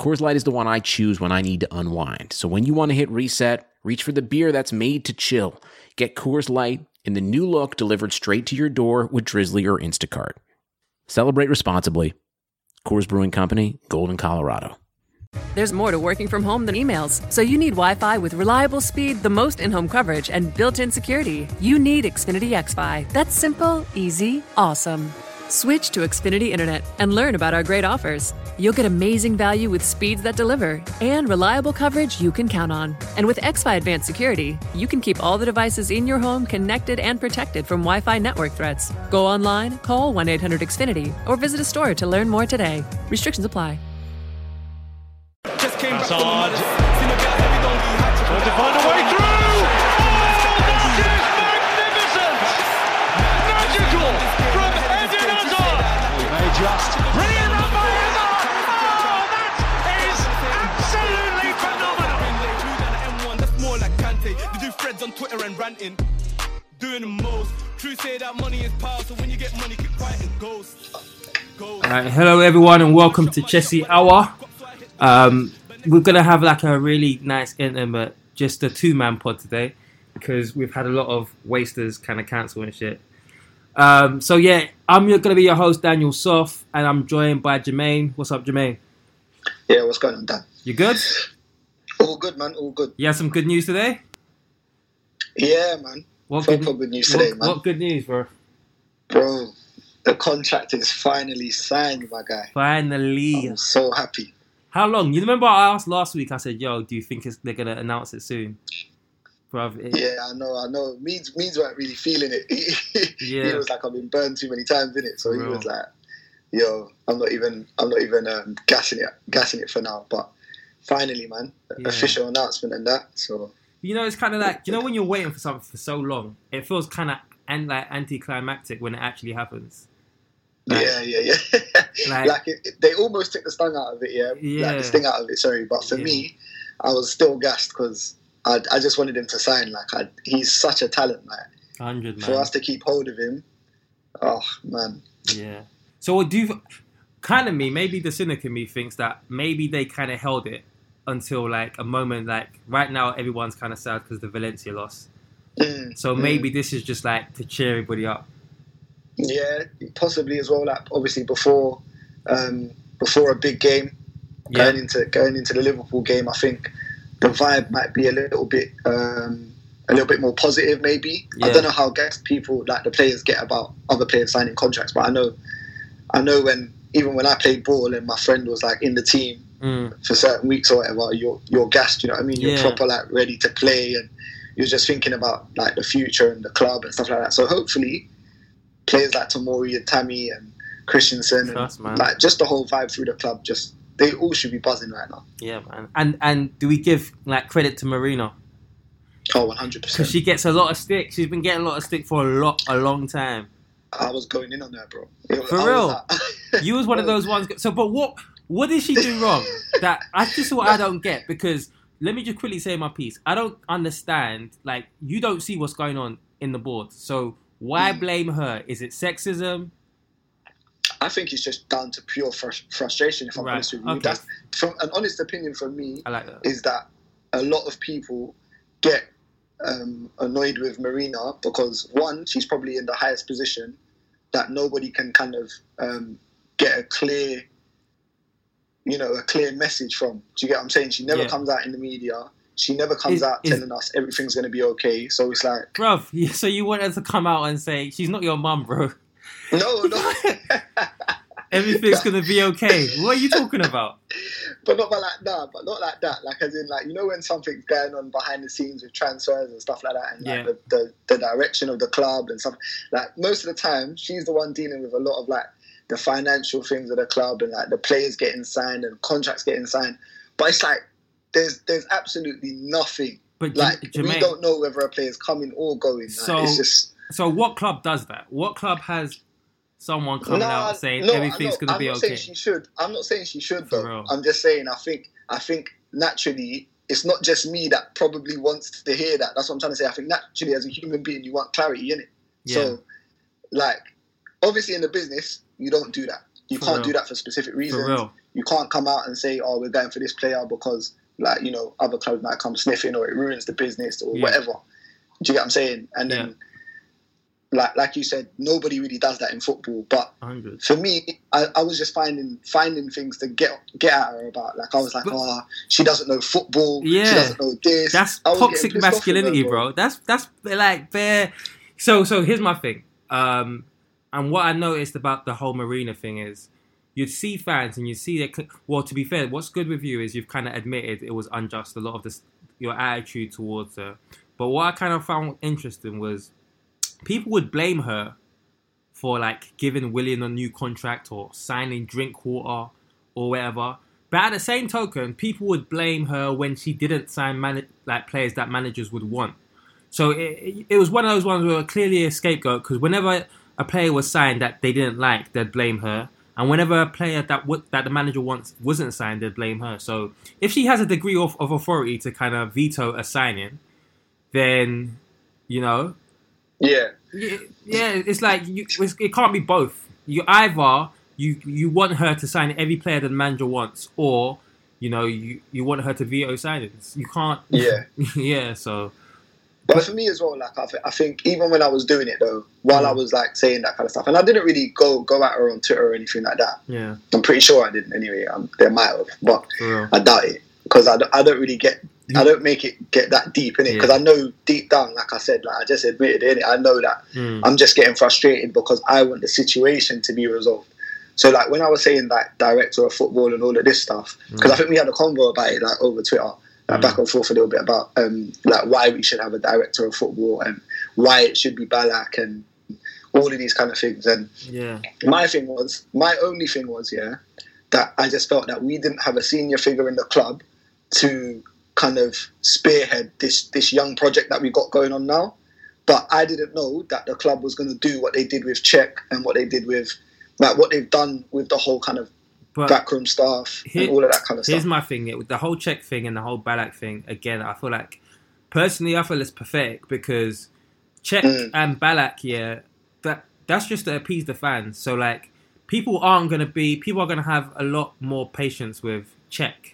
Coors Light is the one I choose when I need to unwind. So when you want to hit reset, reach for the beer that's made to chill. Get Coors Light in the new look delivered straight to your door with Drizzly or Instacart. Celebrate responsibly. Coors Brewing Company, Golden, Colorado. There's more to working from home than emails, so you need Wi Fi with reliable speed, the most in home coverage, and built in security. You need Xfinity XFi. That's simple, easy, awesome. Switch to Xfinity Internet and learn about our great offers. You'll get amazing value with speeds that deliver and reliable coverage you can count on. And with XFi Advanced Security, you can keep all the devices in your home connected and protected from Wi Fi network threats. Go online, call 1 800 Xfinity, or visit a store to learn more today. Restrictions apply. Just came back threads on Twitter and ranting. Doing the most. True say that money is power, so when you get money, keep quiet and ghost. Ghost. Alright, hello everyone and welcome to Chessy Hour. Um, we're gonna have like a really nice, intimate, just a two-man pod today because we've had a lot of wasters kind of cancel and shit. Um, so yeah, I'm gonna be your host Daniel Soff, and I'm joined by Jermaine. What's up, Jermaine? Yeah, what's going on, Dan? You good? All good, man. All good. You have some good news today. Yeah, man. What Proper good news today, what, man. what good news, bro? Bro, the contract is finally signed, my guy. Finally. I'm so happy. How long? You remember I asked last week? I said, "Yo, do you think it's, they're gonna announce it soon?" Bruv, it- Yeah, I know, I know. Means Means weren't really feeling it. he Yeah. was like, I've been burned too many times in it. So he was like, Yo, I'm not even, I'm not even um, gassing it, gassing it for now. But finally, man, Yeah. official announcement and that. So You know, it's kind of like you know when you're waiting for something for so long, it feels kind of and like anticlimactic when it actually happens. Like- yeah, yeah, yeah. like- like it, it- they almost took the sting out of it. Yeah, Yeah. like the sting out of it. Sorry, but for Yeah. me, I was still gassed because I, I just wanted him to sign. Like I, he's such a talent. Like Hundred for us to keep hold of him. Oh man, Yeah. So what do you kind of me? Maybe the cynic in me thinks that maybe they kind of held it until like a moment like right now everyone's kind of sad because the Valencia loss. Mm, So mm. maybe this is just like to cheer everybody up. yeah, possibly as well. Like obviously before, um, before a big game, Yeah. going into going into the Liverpool game, I think the vibe might be a little bit um, a little bit more positive. Maybe I don't know how guess people like the players get about other players signing contracts, but I know I know when even when I played ball and my friend was like in the team Mm. for certain weeks or whatever, you're you're gassed. You know what I mean? You're Yeah. proper like ready to play and you're just thinking about like the future and the club and stuff like that. So hopefully, players like Tomori and Tammy and Christensen Trust, and like just the whole vibe through the club, just they all should be buzzing right now. Yeah, man. And and do we give like credit to Marina? Oh, 100 Because percent. she gets a lot of stick. She's been getting a lot of stick for a lot, a long time. I was going in on her, bro. Was- For I was real? like- You was one of those ones. So, but what what did she do wrong? That I just what I don't get because let me just quickly say my piece. I don't understand. Like you don't see what's going on in the board. So why Mm. blame her? Is it sexism? I think it's just down to pure frus- frustration. If I'm Right, honest with you, okay. that's from an honest opinion from me. I like that. is that a lot of people get um, annoyed with Marina because one, she's probably in the highest position that nobody can kind of um, get a clear, you know, a clear message from. Do you get what I'm saying? She never Yeah. comes out in the media. She never comes Is- out is- telling us everything's going to be okay. So it's like, Bruv, so you want her to come out and say she's not your mum, bro. no, no. Everything's gonna be okay. What are you talking about? but not like that, but not like that. Like as in like you know when something's going on behind the scenes with transfers and stuff like that, and like Yeah. the, the the direction of the club and stuff. Like most of the time, she's the one dealing with a lot of like the financial things of the club and like the players getting signed and contracts getting signed. but it's like there's there's absolutely nothing. But J- Like we don't know whether a player's coming or going. So- it's just So what club does that? What club has someone coming Nah, out saying no, everything's going to be I'm be not okay? saying she should. I'm not saying she should For though. real. I'm just saying I think I think naturally it's not just me that probably wants to hear that. That's what I'm trying to say. I think naturally as a human being you want clarity in it. So like obviously in the business you don't do that. You For can't real. do that for specific reasons. real. You can't come out and say, "Oh, we're going for this player because like you know other clubs might come sniffing or it ruins the business or Yeah. whatever." Do you get what I'm saying? And then like like you said, nobody really does that in football, but 100. for me, I, I was just finding finding things to get get at her about. Like I was like, But- oh, she doesn't know football. Yeah. she doesn't know this. That's toxic getting pissed off with her, masculinity, bro. That's that's like bare. So so here's my thing. Um, and what I noticed about the whole Marina thing is, you'd see fans and you'd see that. Well, to be fair, what's good with you is you've kind of admitted it was unjust. A lot of this, your attitude towards her. But what I kind of found interesting was people would blame her for like giving Willian a new contract or signing Drinkwater or whatever. But at the same token, people would blame her when she didn't sign man- like players that managers would want. So it, it, was one of those ones where clearly a scapegoat because whenever a player was signed that they didn't like, they'd blame her. And whenever a player that w- that the manager wants wasn't signed, they'd blame her. So if she has a degree of, of authority to kind of veto a signing, then you know Yeah, yeah, yeah, it's like you, it's, it can't be both. You either you you want her to sign every player that the manager wants, or you know you, you want her to veto signings. You can't. Yeah. yeah. So but for me as well, like I, th- I think even when I was doing it though, while Mm. I was like saying that kind of stuff, and I didn't really go go at her on Twitter or anything like that. yeah, I'm pretty sure I didn't anyway. Um, there might have, but real. I doubt it because I, don't- I don't really get I don't make it get that deep in it because Yeah. I know deep down, like I said, like I just admitted in it, I know that Mm. I'm just getting frustrated because I want the situation to be resolved. So like when I was saying that director of football and all of this stuff, because I think we had a convo about it like over Twitter, like back and forth a little bit about um, like why we should have a director of football and why it should be Ballack and all of these kind of things. And Yeah, my thing was, my only thing was, yeah, that I just felt that we didn't have a senior figure in the club to kind of spearhead this this young project that we got going on now. But I didn't know that the club was going to do what they did with Cech and what they did with, like what they've done with the whole kind of but backroom staff Here- and all of that kind of stuff. here's my thing with the whole Cech thing and the whole Ballack thing. Again, I feel like personally, I feel it's pathetic because Cech Mm. and Ballack, yeah, that that's just to appease the fans. So like, people aren't gonna be people are gonna have a lot more patience with Cech.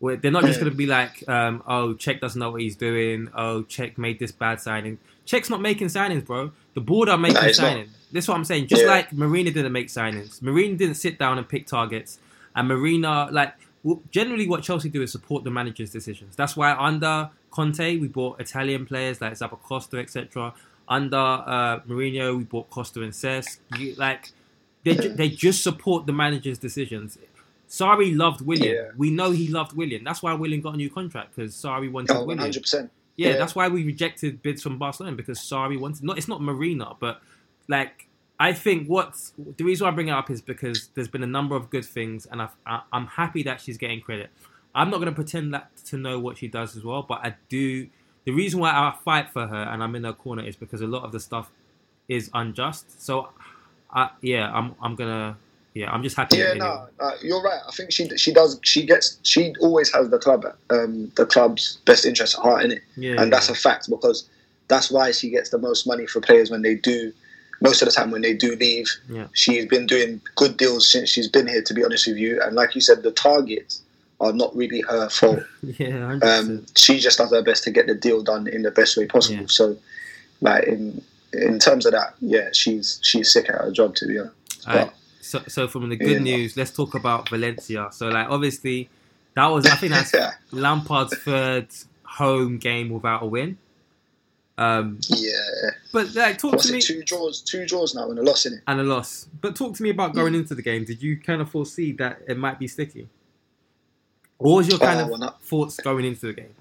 Where they're not just Mm. gonna be like, um, oh, Cech doesn't know what he's doing. Oh, Cech made this bad signing. Cech's not making signings, bro. The board are making not. signings. This is what I'm saying. Just Yeah. like Marina didn't make signings. Marina didn't sit down and pick targets. And Marina, like, generally what Chelsea do is support the manager's decisions. That's why under Conte, we bought Italian players like Zappacosta, etc. Under uh, Mourinho, we bought Costa and Cesc. Like, they, ju- they just support the manager's decisions. Sarri loved Willian. Yeah. We know he loved Willian. That's why Willian got a new contract because Sarri wanted Oh, Willian. 100%. Yeah, Yeah. that's why we rejected bids from Barcelona because Sarri wanted. Not, it's not Marina, but like I think what's the reason why I bring it up is because there's been a number of good things, and I've, I, I'm happy that she's getting credit. I'm not going to pretend that to know what she does as well, but I do. The reason why I fight for her and I'm in her corner is because a lot of the stuff is unjust. So, I, yeah, I'm I'm gonna yeah, I'm just happy. Yeah, no, uh, you're right. I think she she does. She gets. She always has the club, um, the club's best interest at heart in it, Yeah, and that's a fact because that's why she gets the most money for players when they do. Most of the time, when they do leave, Yeah. she's been doing good deals since she's been here. To be honest with you, and like you said, the targets are not really her fault. yeah, 100%. Um, she just does her best to get the deal done in the best way possible. Yeah. So, like in in terms of that, yeah, she's she's sick at her job. To be honest, right. So, so from the good Yeah. news, let's talk about Valencia. So, like, obviously, that was I think that's Yeah. Lampard's third home game without a win. Um, yeah. but like, talk What's to me? Two draws, two draws now and a loss in it. and a loss. But talk to me about going Mm. into the game. Did you kind of foresee that it might be sticky? What was your kind Oh, of well, no. thoughts going into the game?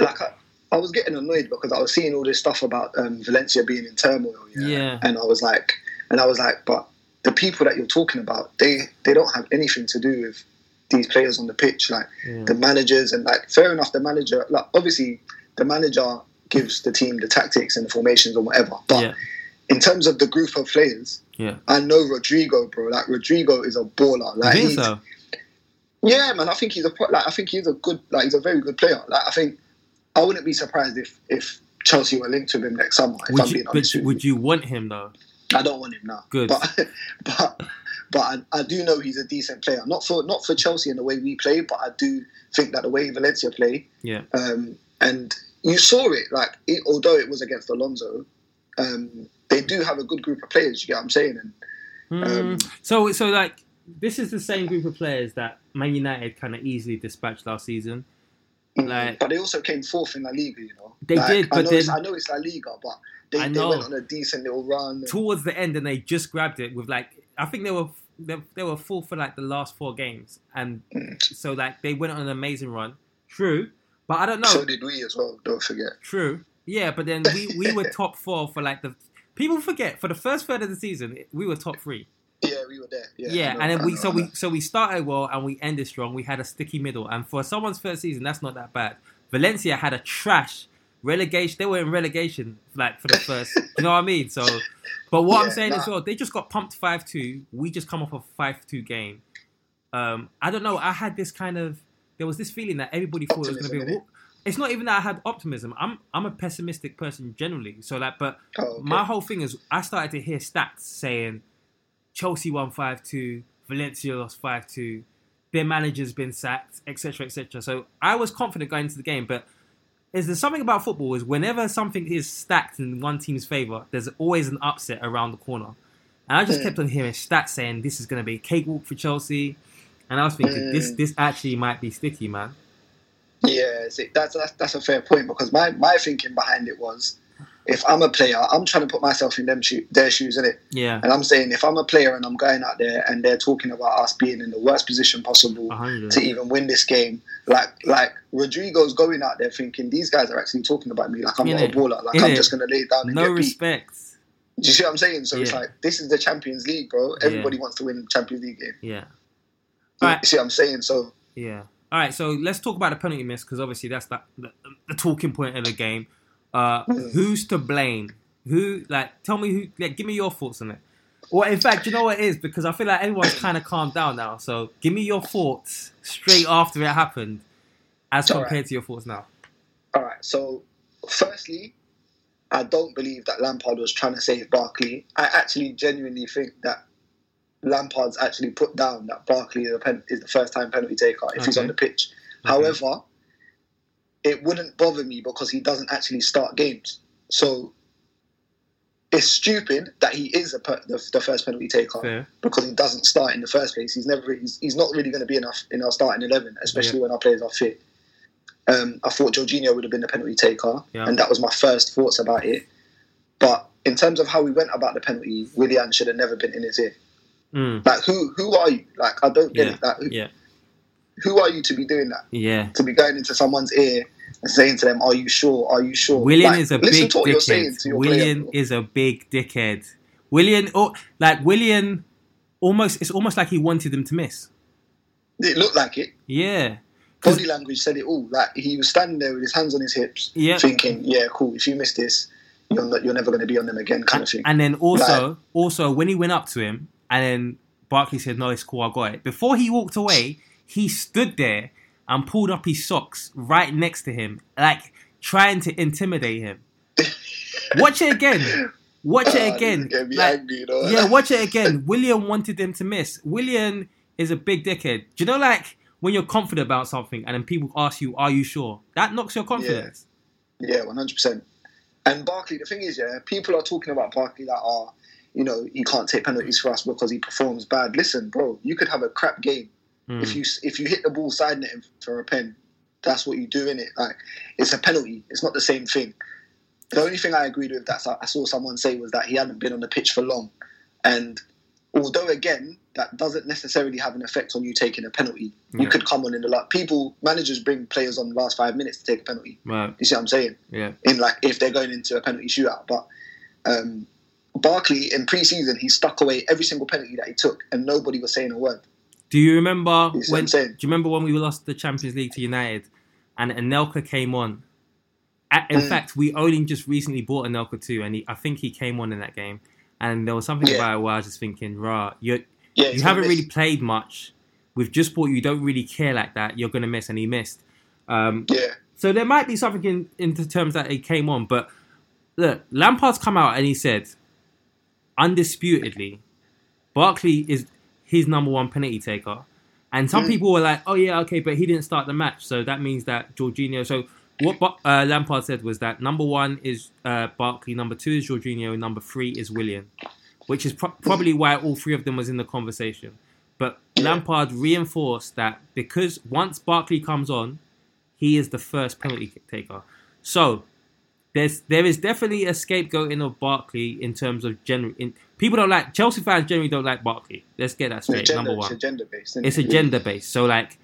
Like I, I was getting annoyed because I was seeing all this stuff about um, Valencia being in turmoil. Yeah? Yeah. And I was like, and I was like, but the people that you're talking about, they they don't have anything to do with these players on the pitch, like the managers and like fair enough, the manager like obviously the manager gives the team the tactics and the formations or whatever. But Yeah. in terms of the group of players, Yeah. I know Rodrigo, bro. Like Rodrigo is a baller. Like he's, so. yeah, man. I think he's a pro- like. I think he's a good. Like he's a very good player. Like I think I wouldn't be surprised if if Chelsea were linked with him next summer. If I'm Would you, being but would you want him though? I don't want him now. Good. But but but I, I do know he's a decent player. Not for not for Chelsea in the way we play, but I do think that the way Valencia play, Yeah. um, and you saw it. Like it, although it was against Alonso, um, they do have a good group of players. You get what I'm saying? And Um, Mm, so so like this is the same group of players that Man United kind of easily dispatched last season. Like- but they also came fourth in La Liga. You know, They Like, did, I know, it's, then- I know it's La Liga, but they, I they know. went on a decent little run. Towards the end, and they just grabbed it with like I think they were they, they were full for like the last four games, and Mm. so like they went on an amazing run. True, but I don't know. So did we as well. Don't forget. True. Yeah, but then we, we were top four for like the people forget for the first third of the season we were top three. Yeah, we were there. Yeah, Yeah, know, and then we so we so we started well and we ended strong. We had a sticky middle, and for someone's first season, that's not that bad. Valencia had a trash relegation. They were in relegation like for the first. you know what I mean? So, but what I'm saying nah. is well, they just got pumped five two. We just come off a five two game. Um, I don't know. I had this kind of there was this feeling that everybody thought it was going to be. a Optimism, walk. It's not even that I had optimism. I'm I'm a pessimistic person generally. So like, but Oh, okay. my whole thing is I started to hear stats saying Chelsea won five two, Valencia lost five two, their manager's been sacked, etc. etc. So I was confident going into the game, but is there something about football is whenever something is stacked in one team's favour, there's always an upset around the corner. And I just Mm. kept on hearing stats saying this is going to be a cakewalk for Chelsea, and I was thinking this Mm. this actually might be sticky, man. Yeah, see, that's, that's that's a fair point because my, my thinking behind it was, if I'm a player, I'm trying to put myself in them shoe, their shoes, in it. Yeah, And I'm saying if I'm a player and I'm going out there and they're talking about us being in the worst position possible to even win this game, like like Rodrigo's going out there thinking these guys are actually talking about me like I'm not Innit? a baller, like I'm Innit? just gonna lay it down and No get beat. respect. Do you see what I'm saying? So it's like this is the Champions League, bro. Everybody wants to win the Champions League game. Yeah. You Alright. see what I'm saying? So Yeah. All right. So let's talk about the penalty miss because obviously that's the, the, the talking point of the game. Uh, who's to blame? Who like? Tell me who. Like, give me your thoughts on it. Well, in fact, you know what it is because I feel like everyone's kind of calmed down now. So give me your thoughts straight after it happened, as All compared right. to your thoughts now. All right. So, firstly, I don't believe that Lampard was trying to save Barkley. I actually genuinely think that Lampard's actually put down that Barkley is, pen, is the first time penalty taker if he's on the pitch. Okay. However, it wouldn't bother me because he doesn't actually start games. So, it's stupid that he is a per, the, the first penalty taker Fair. because he doesn't start in the first place. He's never he's, he's not really going to be enough in our starting eleven, especially when our players are fit. Um, I thought Jorginho would have been the penalty taker, Yeah. and that was my first thoughts about it. But in terms of how we went about the penalty, Willian should have never been in his ear. Mm. Like who who are you? Like I don't get Yeah. it. Like, who, Yeah. Who are you to be doing that? Yeah. To be going into someone's ear and saying to them, "Are you sure? Are you sure?" Willian Like, is a listen big to what you're saying dickhead. to your Willian player. is a big dickhead. Willian, oh, like Willian, almost. It's almost like he wanted them to miss. It looked like it. Yeah. body language said it all. Like he was standing there with his hands on his hips, Yeah. thinking, "Yeah, cool. If you miss this, you're not, you're never going to be on them again," kind of thing. And then also, Like- also when he went up to him, and then Barkley said, "No, it's cool, I got it." Before he walked away, he stood there and pulled up his socks right next to him, like trying to intimidate him. Watch it again. Watch it oh, again. he's Like, angry, you know? yeah, watch it again. Willian wanted them to miss. Willian is a big dickhead. Do you know, like when you're confident about something, and then people ask you, "Are you sure?" That knocks your confidence. Yeah, one hundred percent. And Barkley, the thing is, yeah, people are talking about Barkley that are, you know, he can't take penalties for us because he performs bad. Listen, bro, you could have a crap game Hmm. if you if you hit the ball side netting for a pen. That's what you do in it. Like it's a penalty. It's not the same thing. The only thing I agreed with that I saw someone say was that he hadn't been on the pitch for long, and although again that doesn't necessarily have an effect on you taking a penalty, you could come on in the last. People managers bring players on the last five minutes to take a penalty. Right. You see what I'm saying? Yeah. in like if they're going into a penalty shootout. But um, Barkley in pre-season he stuck away every single penalty that he took, and nobody was saying a word. Do you remember You when? Do you remember when we lost the Champions League to United, and Anelka came on? In Mm. fact, we only just recently bought Anelka too, and he, I think he came on in that game. And there was something Yeah. about it where I was just thinking, "Rah, you Yeah, you haven't really played much. We've just bought you. You don't really care like that. You're gonna miss." And he missed. Um, Yeah, so there might be something in, in the terms that he came on, but look, Lampard's come out and he said, undisputedly, Barkley is his number one penalty taker. And some people were like, "Oh yeah, okay, but he didn't start the match, so that means that Jorginho." So what uh, Lampard said was that number one is uh, Barkley, number two is Jorginho, number three is Willian, which is pro- probably why all three of them was in the conversation. But Lampard reinforced that because once Barkley comes on, he is the first penalty taker. So there's there is definitely a scapegoating of Barkley in terms of general. In, people don't like Chelsea fans generally don't like Barkley. Let's get that straight. agenda, number one, it's agenda based. it's agenda based. So like,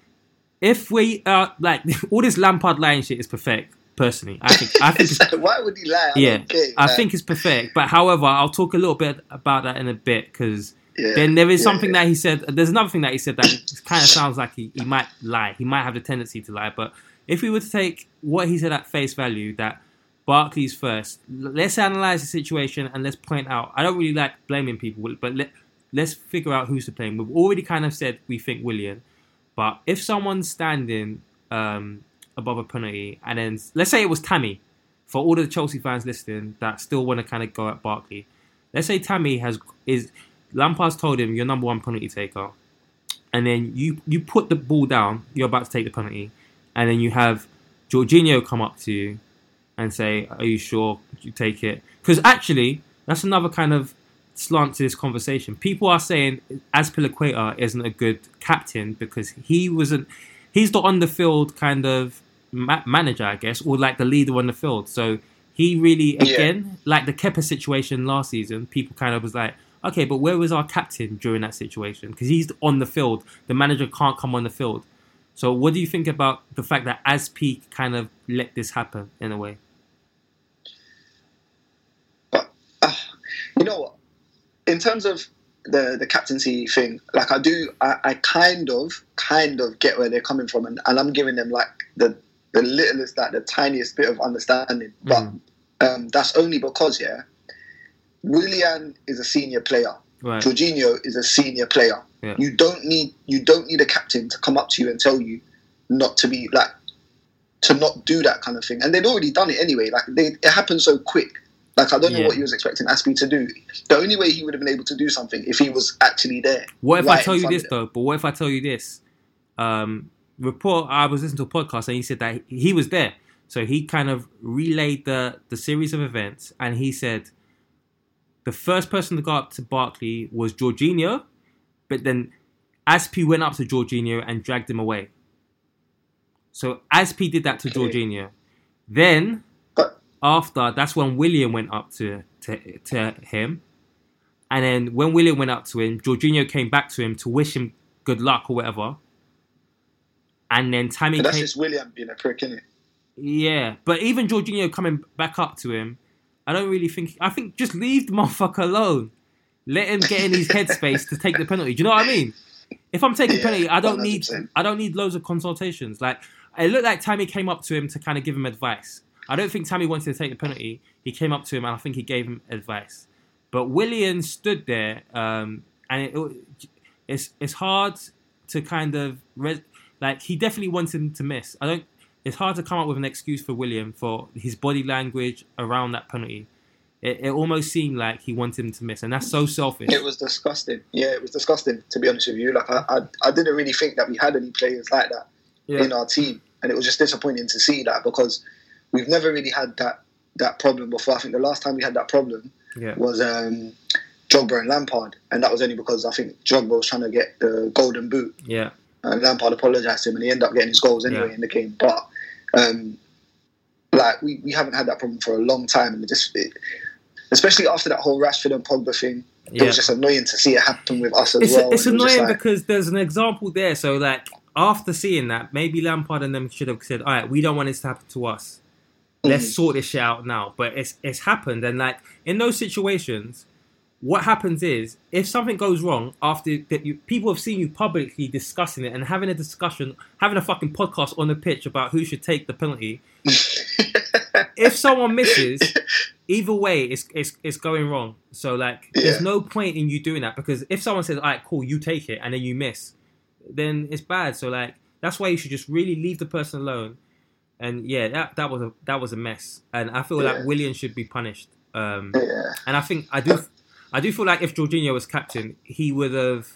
if we are like all this Lampard lying shit is perfect. Personally, I think I think it's Why would he lie? I yeah, it, I like, think it's perfect. But however, I'll talk a little bit about that in a bit because Yeah, then there is yeah, something yeah. that he said. There's another thing that he said that kind of sounds like he, he might lie. He might have the tendency to lie. But if we were to take what he said at face value, that Barkley's first, let's analyze the situation and let's point out. I don't really like blaming people, but let, let's figure out who's to blame. We've already kind of said we think Willian, but if someone's standing um, above a penalty, and then let's say it was Tammy, for all the Chelsea fans listening that still want to kind of go at Barkley, let's say Tammy has is Lampard's told him you're number one penalty taker, and then you you put the ball down, you're about to take the penalty, and then you have Jorginho come up to you and say, "Are you sure you take it?" Because actually, that's another kind of slant to this conversation. People are saying Azpilicueta isn't a good captain because he wasn't. He's the on the field kind of ma- manager, I guess, or like the leader on the field. So he really, Yeah. again, like the Kepa situation last season, people kind of was like, okay, but where was our captain during that situation? Because he's on the field. The manager can't come on the field. So what do you think about the fact that Asp kind of let this happen in a way? But uh, you know what? In terms of the the captaincy thing, like I do, I, I kind of kind of get where they're coming from, and, and I'm giving them like the the littlest, like the tiniest bit of understanding. But um, that's only because yeah, Willian is a senior player. Right. Jorginho is a senior player. Yeah. You don't need you don't need a captain to come up to you and tell you not to be like to not do that kind of thing. And they'd already done it anyway. Like they, it happened so quick. Like I don't know Yeah. what he was expecting Azpi to do. The only way he would have been able to do something if he was actually there. What if right I tell you this them. though? But what if I tell you this? Um, report. I was listening to a podcast and he said that he was there, so he kind of relayed the the series of events, and he said the first person to go up to Barkley was Jorginho, but then Azpi went up to Jorginho and dragged him away. So Azpi did that to Okay. Jorginho. Then after that's when Willian went up to, to to him, and then when Willian went up to him, Jorginho came back to him to wish him good luck or whatever. And then Tammy but that's came, just Willian being a prick, innit? yeah, but even Jorginho coming back up to him, I don't really think. I think just leave the motherfucker alone. Let him get in his headspace to take the penalty. Do you know what I mean? If I'm taking Yeah, penalty, I don't need 100%. I don't need loads of consultations. Like it looked like Tammy came up to him to kind of give him advice. I don't think Tammy wanted to take the penalty. He came up to him and I think he gave him advice. But Willian stood there, um, and it, it's it's hard to kind of res- like he definitely wanted him to miss. I don't. It's hard to come up with an excuse for Willian for his body language around that penalty. It, it almost seemed like he wanted him to miss, and that's so selfish. It was disgusting. Yeah, it was disgusting to be honest with you. Like I, I, I didn't really think that we had any players like that Yeah. in our team, and it was just disappointing to see that because we've never really had that that problem before. I think the last time we had that problem yeah, was um, Drogba and Lampard, and that was only because I think Drogba was trying to get the golden boot, yeah, and Lampard apologised to him, and he ended up getting his goals anyway Yeah. in the game. But um, like we, we haven't had that problem for a long time, and it just it, especially after that whole Rashford and Pogba thing, it yeah. was just annoying to see it happen with us as It's, well. it's and it was just annoying like- because there's an example there. So like after seeing that, maybe Lampard and them should have said, "All right, we don't want this to happen to us. Let's Mm. sort this shit out now." But it's it's happened, and like in those situations, what happens is if something goes wrong after that you people have seen you publicly discussing it and having a discussion having a fucking podcast on the pitch about who should take the penalty if someone misses either way it's it's, it's going wrong. So like there's no point in you doing that because if someone says all right cool you take it and then you miss then it's bad. So like that's why you should just really leave the person alone and yeah that that was a that was a mess and i feel Yeah. like willian should be punished um Yeah. and I think I do, I do feel like if Jorginho was captain, he would have.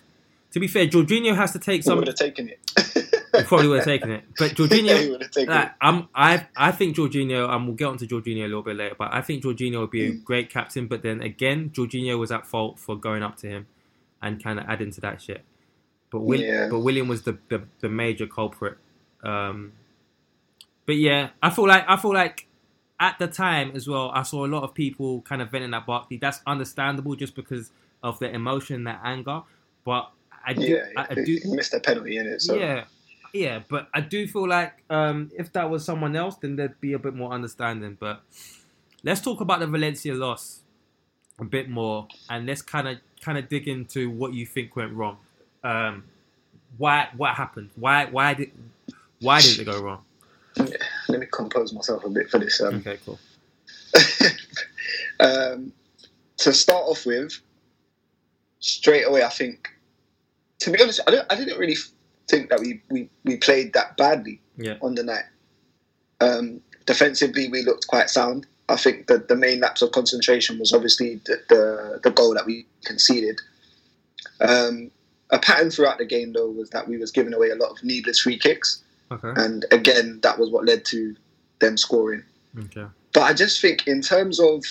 To be fair, Jorginho has to take some. would have taken it. He probably would have taken it, but Jorginho. Like, it. I'm, I, I think Jorginho, and we'll get onto Jorginho a little bit later, but I think Jorginho would be a great captain. But then again, Jorginho was at fault for going up to him and kind of adding to that shit. But Will, Yeah. but Willian was the, the, the major culprit. Um, but yeah, I feel like I feel like at the time as well, I saw a lot of people kind of venting at Barkley. That's understandable just because of the emotion, that anger. But I do, Yeah, I, I do, missed a penalty in it. So yeah, yeah. But I do feel like um, if that was someone else, then there'd be a bit more understanding. But let's talk about the Valencia loss a bit more, and let's kind of kind of dig into what you think went wrong. Um, why what happened? Why why did why did it go wrong? Let me compose myself a bit for this. Um, Okay, cool. um, to start off with, straight away, I think, to be honest, I, don't, I didn't really think that we, we, we played that badly Yeah, on the night. Um, defensively, we looked quite sound. I think that the main lapse of concentration was obviously the, the, the goal that we conceded. Um, a pattern throughout the game, though, was that we was giving away a lot of needless free kicks, okay, and again, that was what led to them scoring. okay, But I just think in terms of,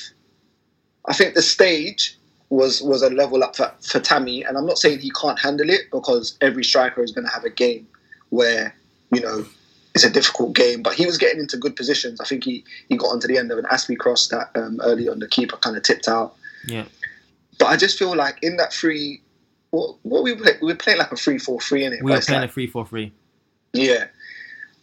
I think the stage was was a level up for, for Tammy, and I'm not saying he can't handle it because every striker is going to have a game where you know it's a difficult game. But he was getting into good positions. I think he he got onto the end of an Azpi cross that um, early on the keeper kind of tipped out. yeah, But I just feel like in that free, what, what we play, we were playing like a three four three in it. we were playing a three four three. Yeah,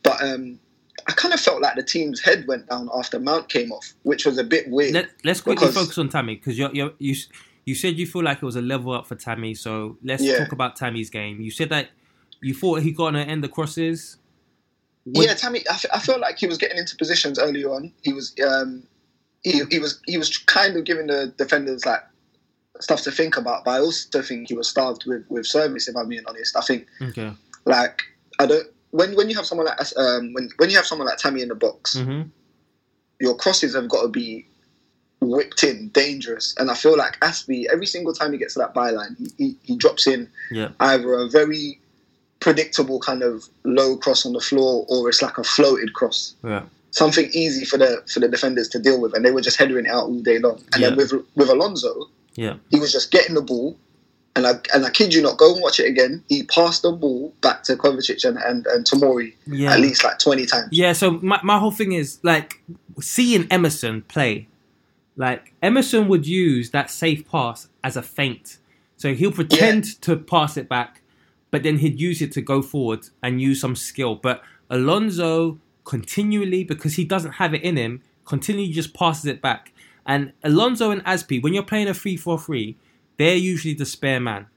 but um, I kind of felt like the team's head went down after Mount came off, which was a bit weird. Let, let's quickly Because- focus on Tammy because you you you you said you feel like it was a level up for Tammy. So let's Yeah. talk about Tammy's game. You said that you thought he got on the end the crosses. What- yeah, Tammy, I, f- I felt like he was getting into positions early on. He was, um, he, he was, he was kind of giving the defenders like stuff to think about. But I also think he was starved with with service. If I'm being honest, I think Okay. like I don't. When, when you have someone like um, when when you have someone like Tammy in the box, hmm your crosses have got to be whipped in, dangerous. And I feel like Azpi, every single time he gets to that byline, he, he, he drops in Yeah. either a very predictable kind of low cross on the floor or it's like a floated cross. Yeah. Something easy for the for the defenders to deal with, and they were just headering it out all day long. And then with with Alonso, Yeah. he was just getting the ball, and I and I kid you not, go and watch it again. He passed the ball back to Kovacic and and, and Tomori Yeah. at least like twenty times. Yeah, so my, my whole thing is like seeing Emerson play. Like Emerson would use that safe pass as a feint. So he'll pretend to pass it back, but then he'd use it to go forward and use some skill. But Alonso continually, because he doesn't have it in him, continually just passes it back. And Alonso and Azpi, when you're playing a 3 4 3, they're usually the spare man.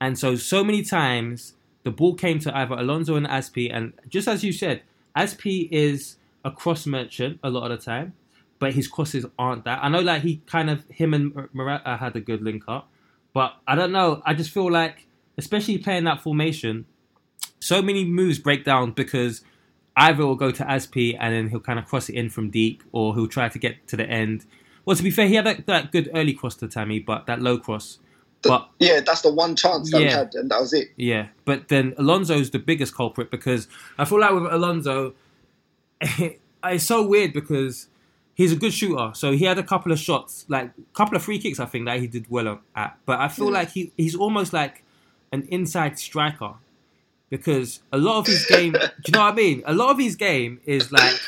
And so, so many times the ball came to either Alonso and Azpi, and just as you said, Azpi is a cross merchant a lot of the time, but his crosses aren't that. I know like he kind of him and Mor- Morata had a good link up, but I don't know. I just feel like, especially playing that formation, so many moves break down because either will go to Azpi and then he'll kind of cross it in from deep, or he'll try to get to the end. Well, to be fair, he had that, that good early cross to Tammy, but that low cross. But Yeah, that's the one chance that we Yeah. had, and that was it. yeah, but then Alonso's the biggest culprit because I feel like with Alonso, it's so weird because he's a good shooter. So he had a couple of shots, like a couple of free kicks, I think that he did well at. But I feel mm. like he he's almost like an inside striker because a lot of his game, do you know what I mean? A lot of his game is like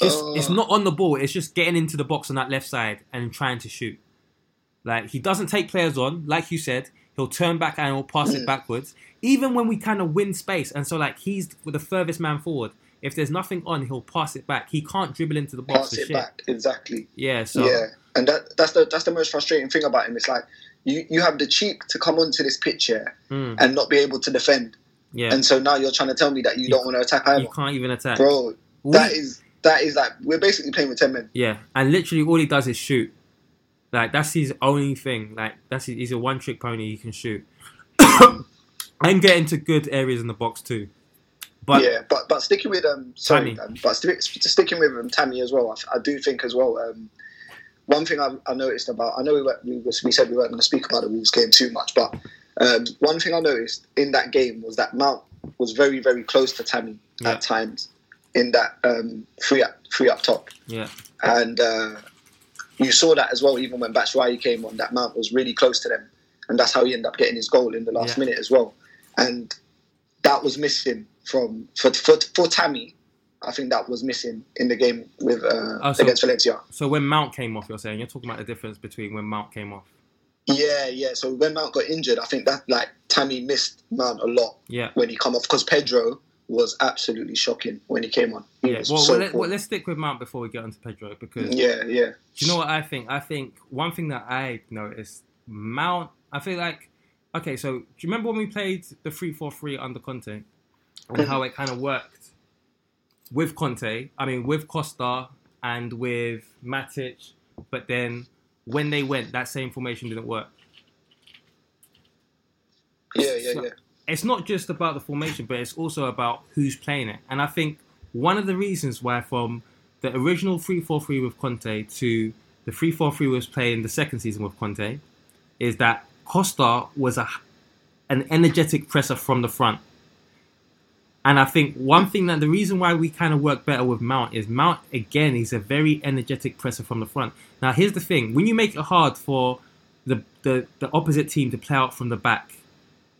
just it's not on the ball. It's just getting into the box on that left side and trying to shoot. Like he doesn't take players on, like you said. He'll turn back and he'll pass it backwards. Even when we kind of win space, and so like he's the furthest man forward. If there's nothing on, he'll pass it back. He can't dribble into the box Pass it shit. back exactly. Yeah, so yeah, and that, that's the that's the most frustrating thing about him. It's like you, you have the cheek to come onto this pitch here Mm. and not be able to defend. Yeah, And so now you're trying to tell me that you, don't want to attack either. you can't even attack. Bro, We- that is that is like we're basically playing with ten men. Yeah, and literally all he does is shoot. Like that's his only thing. Like that's his, he's a one trick pony. He can shoot and get into good areas in the box too. But yeah, but but sticking with um, sorry, Tammy. um, but st- sticking with um, Tammy as well. I, I do think as well. Um, one thing I, I noticed about I know we, were, we, we said we weren't going to speak about the Wolves game too much, but um, one thing I noticed in that game was that Mount was very very close to Tammy Yeah. at times in that um, free up free up top, yeah, and uh, you saw that as well. Even when Batshuayi came on, that Mount was really close to them, and that's how he ended up getting his goal in the last Yeah. minute as well. And that was missing from for for, for Tammy. I think that was missing in the game with uh, Oh, so- against Valencia. so when Mount came off, you're saying you're talking about the difference between when Mount came off. Yeah, yeah. So when Mount got injured, I think that like Tammy missed Mount a lot Yeah, when he come off because Pedro was absolutely shocking when he came on. He yeah. Well, so well, let, well, let's stick with Mount before we get onto Pedro because yeah, yeah. Do you know what I think? I think one thing that I noticed, Mount. I feel like, okay, so do you remember when we played the three four three under Conte, and how mm-hmm. it kind of worked with Conte? I mean, with Costa and with Matic, but then when they went, that same formation didn't work. Yeah, yeah, So- yeah. It's not just about the formation, but it's also about who's playing it. And I think one of the reasons why from the original 3-4-3 with Conte to the 3-4-3 was playing the second season with Conte is that Costa was a an energetic presser from the front. And I think one thing that the reason why we kind of work better with Mount is Mount again he's a very energetic presser from the front. Now here's the thing: when you make it hard for the the, the opposite team to play out from the back,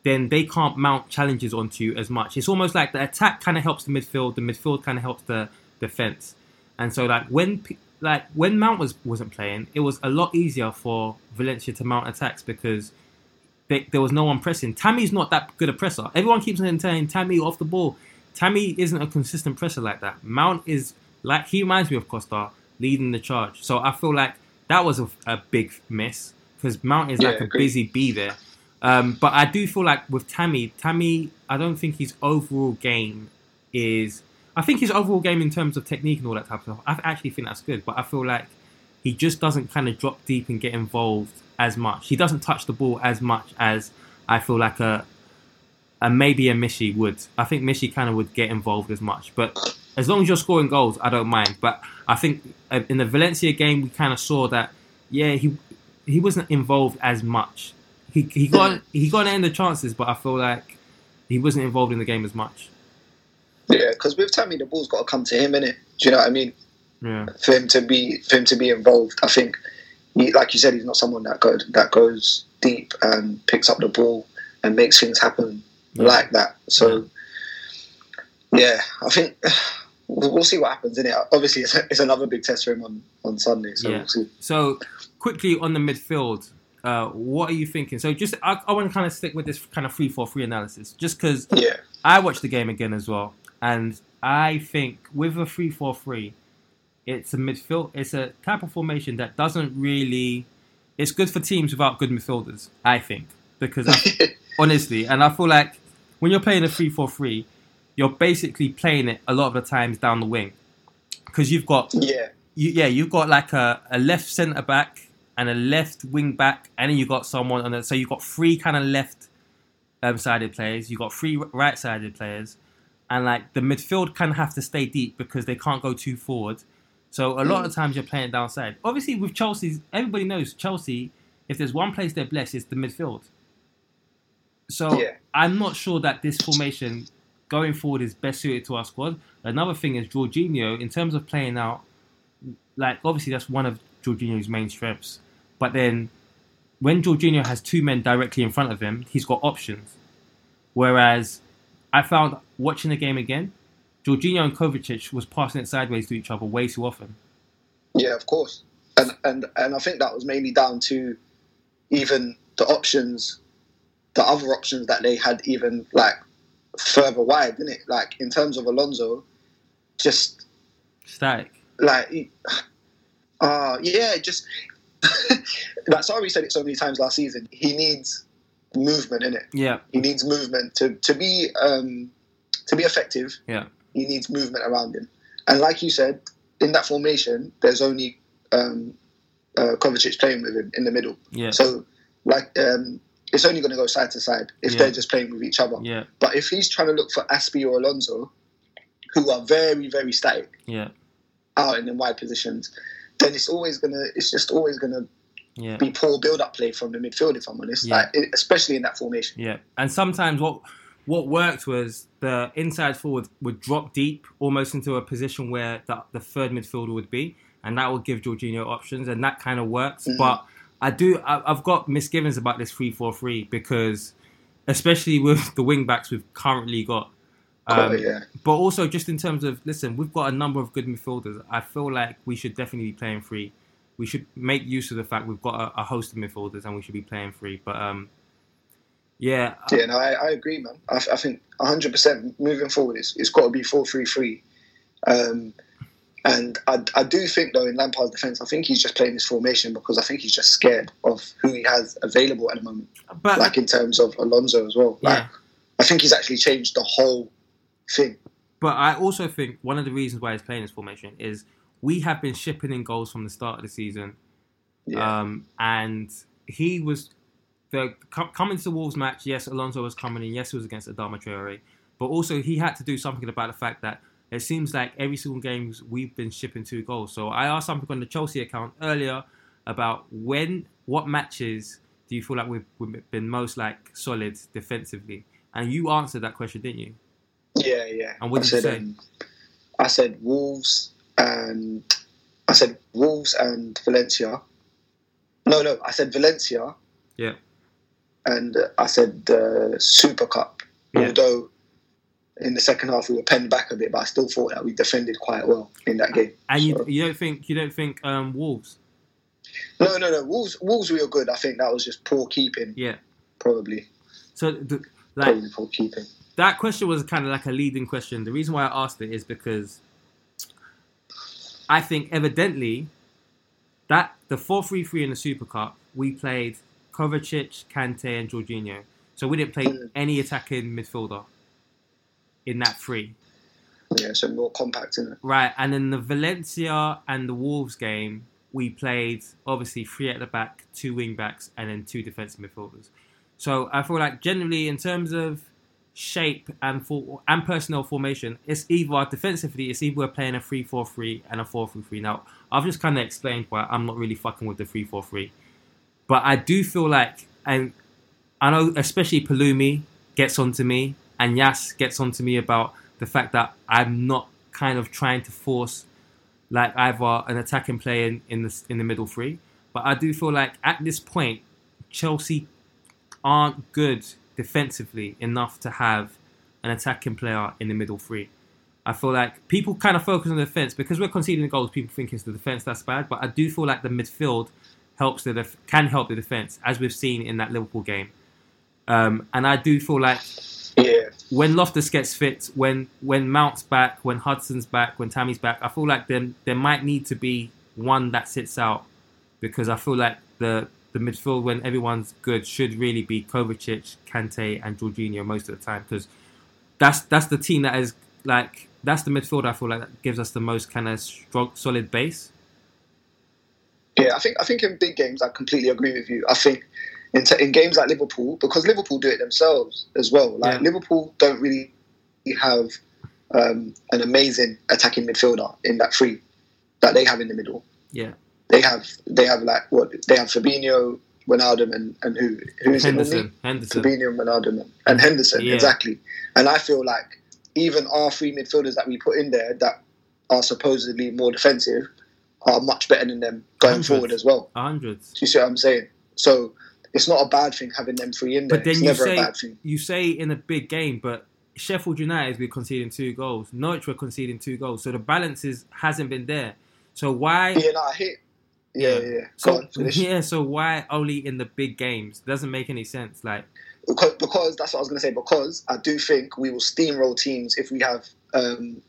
then they can't mount challenges onto you as much. It's almost like the attack kind of helps the midfield, the midfield kind of helps the defense. And so like when like when Mount was wasn't playing, it was a lot easier for Valencia to mount attacks because they, there was no one pressing. Tammy's not that good a presser. Everyone keeps on saying Tammy off the ball. Tammy isn't a consistent presser like that. Mount is like he reminds me of Costa leading the charge. So I feel like that was a, a big miss because Mount is Yeah, like a agreed. busy bee there. Um, but I do feel like with Tammy, Tammy, I don't think his overall game is. I think his overall game in terms of technique and all that type of stuff, I actually think that's good. But I feel like he just doesn't kind of drop deep and get involved as much. He doesn't touch the ball as much as I feel like a, a maybe a Michy would. I think Michy kind of would get involved as much. But as long as you're scoring goals, I don't mind. But I think uh, in the Valencia game, we kind of saw that, yeah, he he wasn't involved as much. He he got he got in the chances, but I feel like he wasn't involved in the game as much. Yeah, because with Tammy, the ball's got to come to him, innit? Do you know what I mean? Yeah, For him to be, for him to be involved, I think, he, like you said, he's not someone that go, that goes deep and picks up the ball and makes things happen Yeah. like that. So, yeah, I think we'll, we'll see what happens in it. Obviously, it's, it's another big test for him on, on Sunday. So Yeah. we'll see. So quickly on the midfield, uh, what are you thinking? So just I, I want to kind of stick with this kind of three four three analysis, just because Yeah, I watched the game again as well, and I think with a three four three, it's a midfield. It's a type of formation that doesn't really. It's good for teams without good midfielders. I think because I, honestly, and I feel like when you're playing a three four three, you're basically playing it a lot of the times down the wing because you've got yeah, you, yeah, you've got like a, a left centre back and a left wing back, and then you got someone on it. So you've got three kind of left um, sided players. You've got three right sided players, and like the midfield kind of have to stay deep because they can't go too forward. So a lot of times you're playing downside. Obviously, with Chelsea, everybody knows Chelsea. If there's one place they're blessed, it's the midfield. So Yeah. I'm not sure that this formation going forward is best suited to our squad. Another thing is Jorginho, in terms of playing out, like obviously that's one of Jorginho's main strengths. But then when Jorginho has two men directly in front of him, he's got options. Whereas I found watching the game again, Jorginho and Kovacic was passing it sideways to each other way too often. yeah, of course. And and and I think that was mainly down to even the options, the other options that they had, even like further wide, didn't it? Like in terms of Alonso, just Static. like uh yeah just like sorry said it so many times last season. He needs movement in it. Yeah, He needs movement to to be um, to be effective. yeah, He needs movement around him. And like you said, in that formation, there's only um, uh, Kovacic playing with him in the middle. yeah, So like um, it's only going to go side to side if Yeah. they're just playing with each other. yeah, But if he's trying to look for Azpi or Alonso, who are very very static yeah, out in the wide positions, then it's always gonna it's just always gonna yeah. be poor build up play from the midfield. If I'm honest, Yeah. like, especially in that formation. Yeah, and sometimes what what worked was the inside forward would drop deep, almost into a position where the, the third midfielder would be, and that would give Jorginho options, and that kind of works. Mm-hmm. But I do, I, I've got misgivings about this three four three because, especially with the wing backs we've currently got. Um, yeah. But also, just in terms of listen, we've got a number of good midfielders. I feel like we should definitely be playing free. We should make use of the fact we've got a, a host of midfielders and we should be playing free. But um, yeah, Yeah, no, I, I agree, man. I, I think 100% moving forward, is it's got to be 4 3 3. Um, and I, I do think, though, in Lampard's defence, I think he's just playing this formation because I think he's just scared of who he has available at the moment. but Like in terms of Alonso as well. Like, Yeah. I think he's actually changed the whole thing. But I also think one of the reasons why he's playing this formation is we have been shipping in goals from the start of the season, Yeah. um, and he was the coming to the Wolves match. Yes, Alonso was coming in. Yes, it was against Adama Traore, but also he had to do something about the fact that it seems like every single game we've been shipping two goals. So I asked something on the Chelsea account earlier about when, what matches do you feel like we've, we've been most like solid defensively, and you answered that question, didn't you? Yeah, yeah. And what I did you said, say? Um, I said Wolves and I said Wolves and Valencia. No, no, I said Valencia Yeah. and uh, I said uh, Super Cup. Yeah. Although in the second half we were penned back a bit, but I still thought that we defended quite well in that game. And you, So- you don't think you don't think um, Wolves? no, no, no. Wolves, Wolves, we were good. I think that was just poor keeping, Yeah. probably. So the, like Probably poor keeping. That question was kind of like a leading question. The reason why I asked it is because I think evidently that the four three three in the Super Cup we played Kovacic, Kante, and Jorginho. So we didn't play any attacking midfielder in that three. Yeah, so more compact in it. Right, and in the Valencia and the Wolves game, we played obviously three at the back, two wing backs, and then two defensive midfielders. So I feel like generally, in terms of shape and for, and personnel formation, it's either defensively, it's either we're playing a 3 4 3 and a 4 3 3. Now, I've just kind of explained why I'm not really fucking with the 3 4 3. But I do feel like, and I know especially Palumi gets onto me, and Yas gets onto me about the fact that I'm not kind of trying to force like either an attacking player in, in the in the middle three. But I do feel like at this point, Chelsea aren't good defensively enough to have an attacking player in the middle three. I feel like people kind of focus on the defense because we're conceding goals. People think it's the defense that's bad, but I do feel like the midfield helps the def- can help the defense, as we've seen in that Liverpool game. Um, and I do feel like Yeah, when Loftus gets fit, when when Mount's back, when Hudson's back, when Tammy's back, I feel like there there might need to be one that sits out because I feel like the the midfield when everyone's good should really be Kovacic, Kante, and Jorginho most of the time because that's that's the team that is like that's the midfield I feel like that gives us the most kind of strong solid base. Yeah, I think I think in big games I completely agree with you. I think in, t- in games like Liverpool, because Liverpool do it themselves as well. Like Yeah. Liverpool don't really have um, an amazing attacking midfielder in that three that they have in the middle. Yeah, They have they have like what they have Fabinho, Wijnaldum, and and who who's Henderson, Henderson. Fabinho, Wijnaldum, and Henderson Yeah. exactly. And I feel like even our three midfielders that we put in there that are supposedly more defensive are much better than them going Hundreds. forward as well. hundreds. Do you see what I'm saying? So it's not a bad thing having them three in there. But then it's you never say a bad thing. you say in a big game, but Sheffield United we're conceding two goals. Norwich we're conceding two goals. So the balance is hasn't been there. So why? Yeah, no, I hit. Yeah, yeah. yeah. So on, yeah, so why only in the big games? Doesn't make any sense. Like Because, because that's what I was going to say. Because I do think we will steamroll teams if we have um,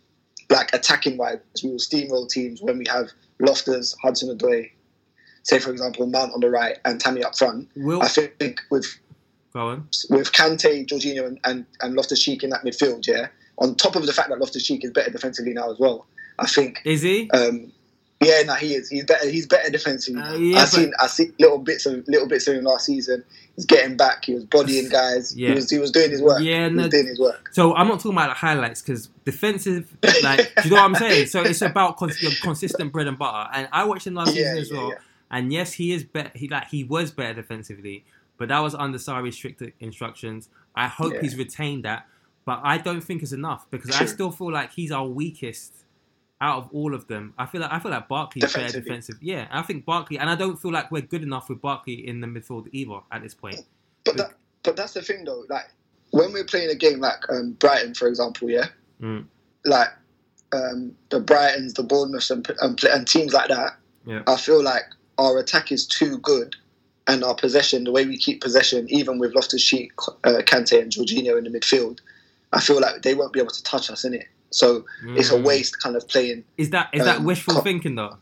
like attacking wise. We will steamroll teams when we have Loftus, Hudson Odoi, say for example Mount on the right and Tammy up front. Will I think with go on. with Kante, Jorginho, and, and, and Loftus Cheek in that midfield, yeah. On top of the fact that Loftus Cheek is better defensively now as well, I think. Is he? Um, yeah, no, he is. He's better. He's better defensively. Uh, yeah, I seen. I see little bits of little bits of him last season. He's getting back. He was bodying guys. Yeah. He was. He was doing his work. Yeah, he no- doing his work. So I'm not talking about the highlights because defensive, like, do you know what I'm saying? So it's about cons- consistent bread and butter. And I watched him last Yeah, season as well. And yes, he is better. He like he was better defensively, but that was under Sarri's strict instructions. I hope he's retained that, but I don't think it's enough because I still feel like he's our weakest out of all of them. I feel like I feel like Barkley is better defensive. Yeah, I think Barkley, and I don't feel like we're good enough with Barkley in the midfield either at this point. But that, but that's the thing though. Like when we're playing a game like um, Brighton, for example, yeah, Mm. like um, the Brightons, the Bournemouths, and, and, and teams like that. Yeah. I feel like our attack is too good, and our possession, the way we keep possession, even with Loftus Cheek, uh, Kante, and Jorginho in the midfield, I feel like they won't be able to touch us in it. So it's a Mm. waste, kind of playing. Is that is that Um, wishful co- thinking though?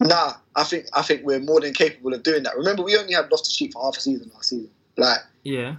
Nah, I think I think we're more than capable of doing that. Remember, we only had Loftus Cheek for half a season last season. Like, Yeah.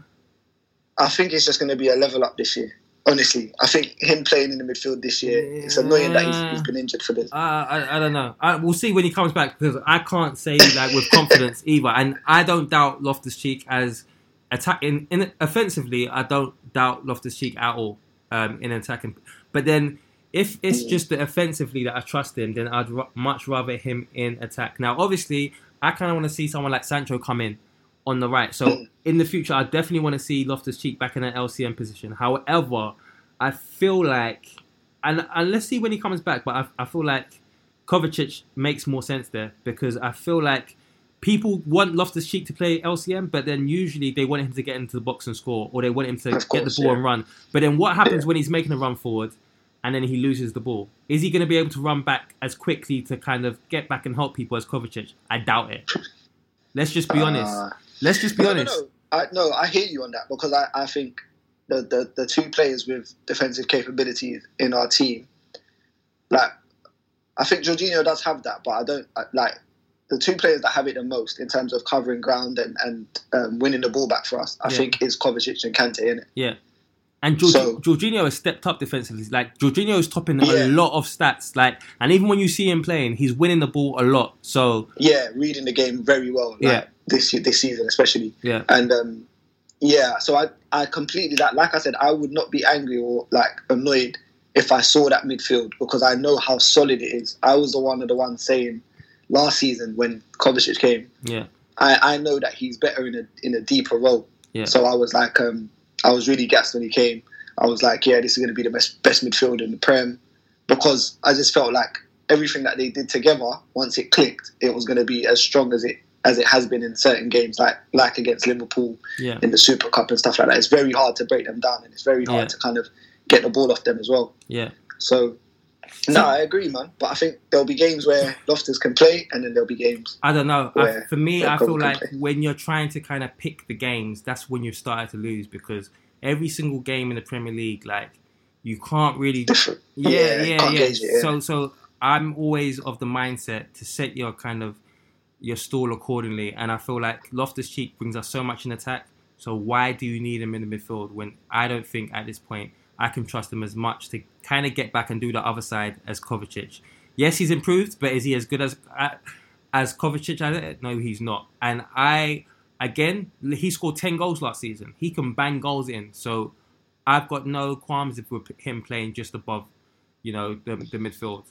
I think it's just going to be a level up this year. Honestly, I think him playing in the midfield this year, it's annoying that he's, he's been injured for this. Uh, I, I don't know. I, we'll see when he comes back because I can't say like with confidence either. And I don't doubt Loftus Cheek as attacking. in offensively. I don't doubt Loftus Cheek at all um, in attacking. But then if it's mm. just the offensively that I trust him, then I'd r- much rather him in attack. Now, obviously, I kind of want to see someone like Sancho come in on the right. So mm. in the future, I definitely want to see Loftus Cheek back in an LCM position. However, I feel like, and, and let's see when he comes back, but I, I feel like Kovacic makes more sense there because I feel like people want Loftus Cheek to play LCM, but then usually they want him to get into the box and score, or they want him to Of get the ball yeah. and run. But then what happens Yeah. when he's making a run forward and then he loses the ball? Is he going to be able to run back as quickly to kind of get back and help people as Kovacic? I doubt it. Let's just be honest. Uh, Let's just be no, no, honest. no. I, no, I hear you on that because I, I think the, the, the two players with defensive capabilities in our team, like, I think Jorginho does have that, but I don't like the two players that have it the most in terms of covering ground and, and um, winning the ball back for us. I Yeah. think is Kovacic and Kante in it. Yeah. And Jorg- So- Jorginho has stepped up defensively. Like Jorginho is topping Yeah. a lot of stats. Like, and even when you see him playing, he's winning the ball a lot. So Yeah, reading the game very well. Like, Yeah. this this season especially. yeah, And um, yeah, so I I completely that like I said, I would not be angry or like annoyed if I saw that midfield because I know how solid it is. I was the one of the ones saying last season when Kovacic came, yeah, I, I know that he's better in a in a deeper role. Yeah. So I was like, um, I was really gassed when he came. I was like, yeah, this is going to be the best best midfield in the Prem because I just felt like everything that they did together, once it clicked, it was going to be as strong as it as it has been in certain games, like like against Liverpool yeah, in the Super Cup and stuff like that. It's very hard to break them down, and it's very hard Yeah. to kind of get the ball off them as well. yeah. So. No, I agree, man. But I think there'll be games where Loftus can play, and then there'll be games. I don't know. I, for me, I feel like play. when you're trying to kind of pick the games, that's when you've started to lose because every single game in the Premier League, like you can't really Different. Yeah, Yeah, yeah, yeah. it, yeah. So, so I'm always of the mindset to set your kind of your stall accordingly, and I feel like Loftus Cheek brings us so much in attack. So why do you need him in the midfield when I don't think at this point I can trust him as much to kind of get back and do the other side as Kovacic? Yes, he's improved, but is he as good as uh, as Kovacic at it? No, he's not. And I again, he scored ten goals last season. He can bang goals in. So I've got no qualms with him playing just above, you know, the, the midfield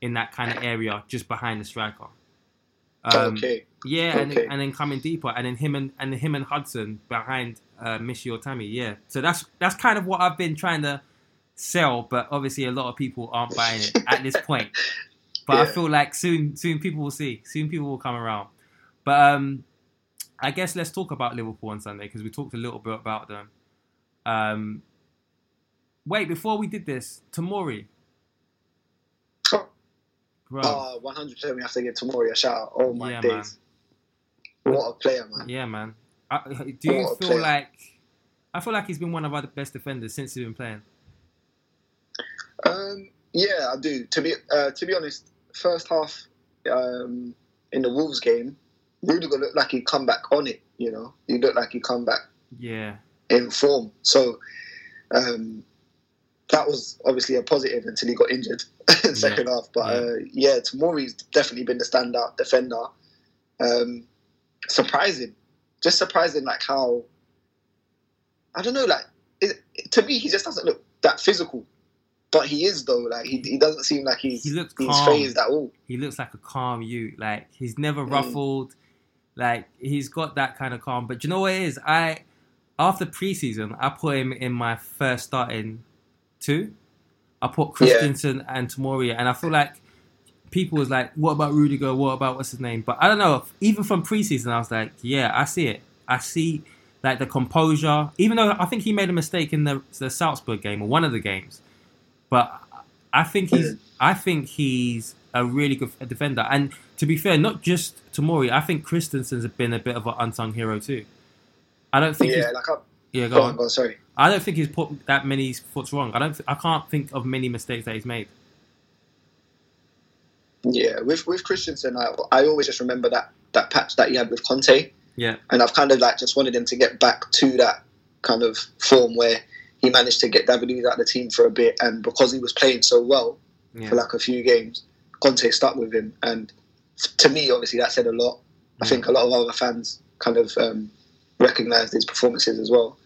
in that kind of area, just behind the striker. Um, okay. Yeah, and, Okay. then, and then coming deeper, and then him and and him and Hudson behind uh, Michy Otami. Yeah, so that's that's kind of what I've been trying to sell, but obviously a lot of people aren't buying it at this point. But I feel like soon soon people will see, soon people will come around. But um, I guess let's talk about Liverpool on Sunday because we talked a little bit about them. Um, wait, before we did this, Tomori, bro. Oh, 100% we have to give Tomori a shout out. Oh my Yeah, days. What a player, man. Yeah, man. I, do you feel like? I feel like he's been one of our best defenders since he's been playing. Um, yeah, I do. To be uh, to be honest, first half, um, in the Wolves game, Rudiger looked like he'd come back on it. You know, he looked like he'd come back Yeah. in form. So um, that was obviously a positive until he got injured in second half. But Yeah. uh, yeah, Tomori's definitely been the standout defender. Um, surprising, just surprising, like how I don't know, like it, to me he just doesn't look that physical, but he is though. Like he, he doesn't seem like he's He looks he's calm. phased at all. He looks like a calm you. Like he's never Mm. ruffled. Like he's got that kind of calm. But do you know what it is? I after preseason, I put him in my first starting two. I put Yeah. Christensen and Tomori, and I feel like people was like, "What about Rudiger? What about what's his name?" But I don't know. Even from preseason, I was like, "Yeah, I see it. I see like the composure." Even though I think he made a mistake in the the Salzburg game or one of the games, but I think he's I think he's a really good defender. And to be fair, not just Tomori, I think Christensen's been a bit of an unsung hero too. I don't think Yeah, he's, like I, yeah, go go on, on. go sorry. I don't think he's put that many foots wrong. I don't. I can't think of many mistakes that he's made. Yeah, with with Christensen, I, I always just remember that that patch that he had with Conte. Yeah, and I've kind of like just wanted him to get back to that kind of form where he managed to get David Luiz out of the team for a bit, and because he was playing so well yeah, for like a few games, Conte stuck with him, and to me, obviously, that said a lot. I think a lot of other fans kind of um, recognised his performances as well,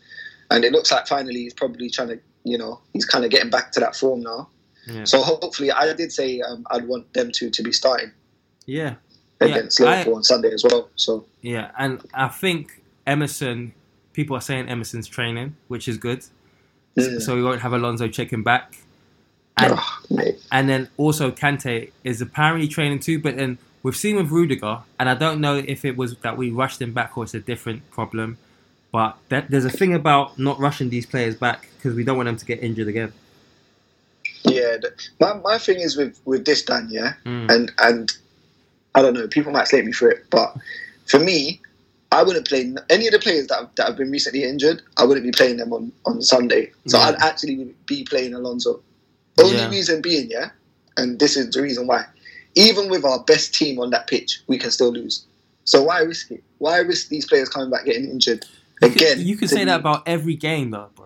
and it looks like finally he's probably trying to, you know, he's kind of getting back to that form now. Yeah. So hopefully, I did say um, I'd want them two to be starting yeah. Yeah, against I- on Sunday as well. So Yeah, and I think Emerson. People are saying Emerson's training, which is good. Mm. So we won't have Alonso checking back. And mate. And then also Kante is apparently training too, but then we've seen with Rudiger, and I don't know if it was that we rushed him back or it's a different problem, but that, there's a thing about not rushing these players back because we don't want them to get injured again. Yeah, my my thing is with with this Dan, yeah, Mm. and and I don't know, people might slate me for it, but for me, I wouldn't play any of the players that have, that have been recently injured. I wouldn't be playing them on on Sunday, so Yeah. I'd actually be playing Alonso. Only Yeah. reason being, yeah, and this is the reason why. Even with our best team on that pitch, we can still lose. So why risk it? Why risk these players coming back getting injured You could- again? you could to say that about every game though, bro.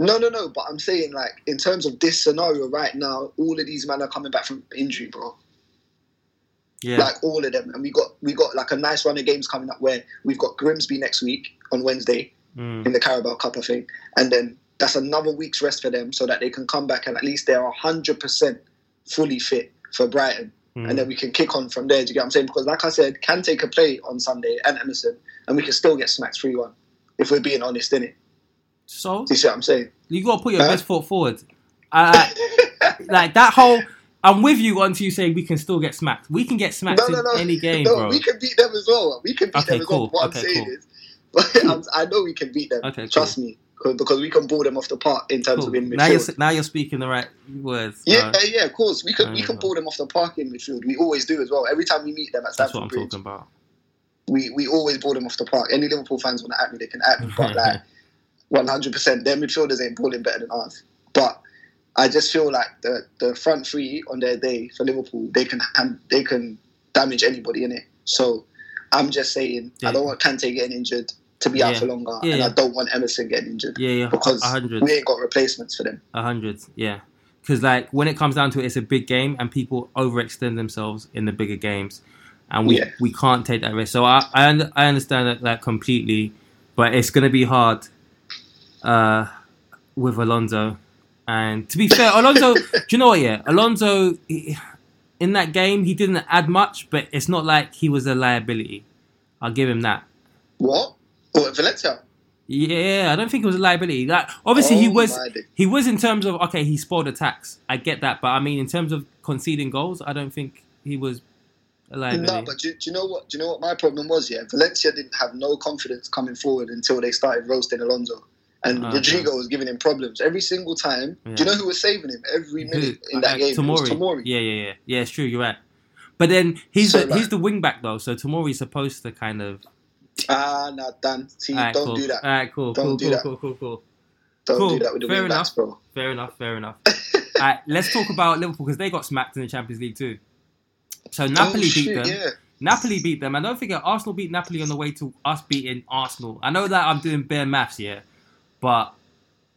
No, no, no. But I'm saying, like, in terms of this scenario right now, all of these men are coming back from injury, bro. Yeah, Like all of them, and we got we got like a nice run of games coming up where we've got Grimsby next week on Wednesday Mm. in the Carabao Cup, I think, and then that's another week's rest for them, so that they can come back and at least they're hundred percent fully fit for Brighton, Mm. and then we can kick on from there. Do you get what I'm saying? Because like I said, can take a play on Sunday and Emerson, and we can still get smacked three one if we're being honest, innit? So you see what I'm saying? you got to put your Huh? best foot forward. I, like that whole. I'm with you until you say we can still get smacked. We can get smacked No, no, no. in any game, no, bro. we can beat them as well. We can beat Okay, them as cool. well. What Okay, I'm saying cool. is, but I'm, I know we can beat them. Okay, cool. Trust me, 'cause- because we can ball them off the park in terms Cool. of in Now you're midfield. now you're speaking the right words. Yeah, Uh, yeah, of course. We can we Uh, can ball them off the park in midfield. We always do as well. Every time we meet them at that's Stamford what I'm Bridge, talking about. we, we always ball them off the park. Any Liverpool fans want to at me, they can at me. But like, 100, percent their midfielders ain't balling better than us. But I just feel like the the front three on their day for Liverpool, they can they can damage anybody in it. So I'm just saying, Yeah. I don't want Kante getting injured to be out Yeah. for longer, Yeah, and. I don't want Emerson getting injured Yeah, yeah, because hundred. we ain't got replacements for them. A hundred, yeah. Because like when it comes down to it, it's a big game, and people overextend themselves in the bigger games, and we we can't take that risk. So I I, I understand that, that completely, but it's going to be hard uh, with Alonso. And to be fair, Alonso, do you know what? Yeah, Alonso he- in that game he didn't add much, but it's not like he was a liability. I'll give him that. What? Oh, Valencia. Yeah, I don't think it was a liability. Like obviously he Oh was he was in terms of okay, he spoiled attacks. I get that, but I mean in terms of conceding goals, I don't think he was a liability. No, but do, do you know what? Do you know what my problem was? Yeah, Valencia didn't have no confidence coming forward until they started roasting Alonso, and Ah, Rodrigo was giving him problems every single time. Do you know who was saving him every Who? minute in that Uh, game? Tomori. Tomori. Yeah, yeah, yeah. Yeah, it's true. You're right. But then he's So, the, he's the wing back though, so Tomori's supposed to kind of. Ah, nah, Dan. See, Alright, don't cool. do that. Alright, cool, Don't cool, do cool, that. cool, cool, cool. Don't cool. do that with the Fair wing backs, enough. bro. Fair enough. Fair enough. Alright, let's talk about Liverpool because they got smacked in the Champions League too. So Napoli oh, beat them. Yeah. Napoli beat them. And don't forget, Arsenal beat Napoli on the way to us beating Arsenal. I know that I'm doing bare maths here, but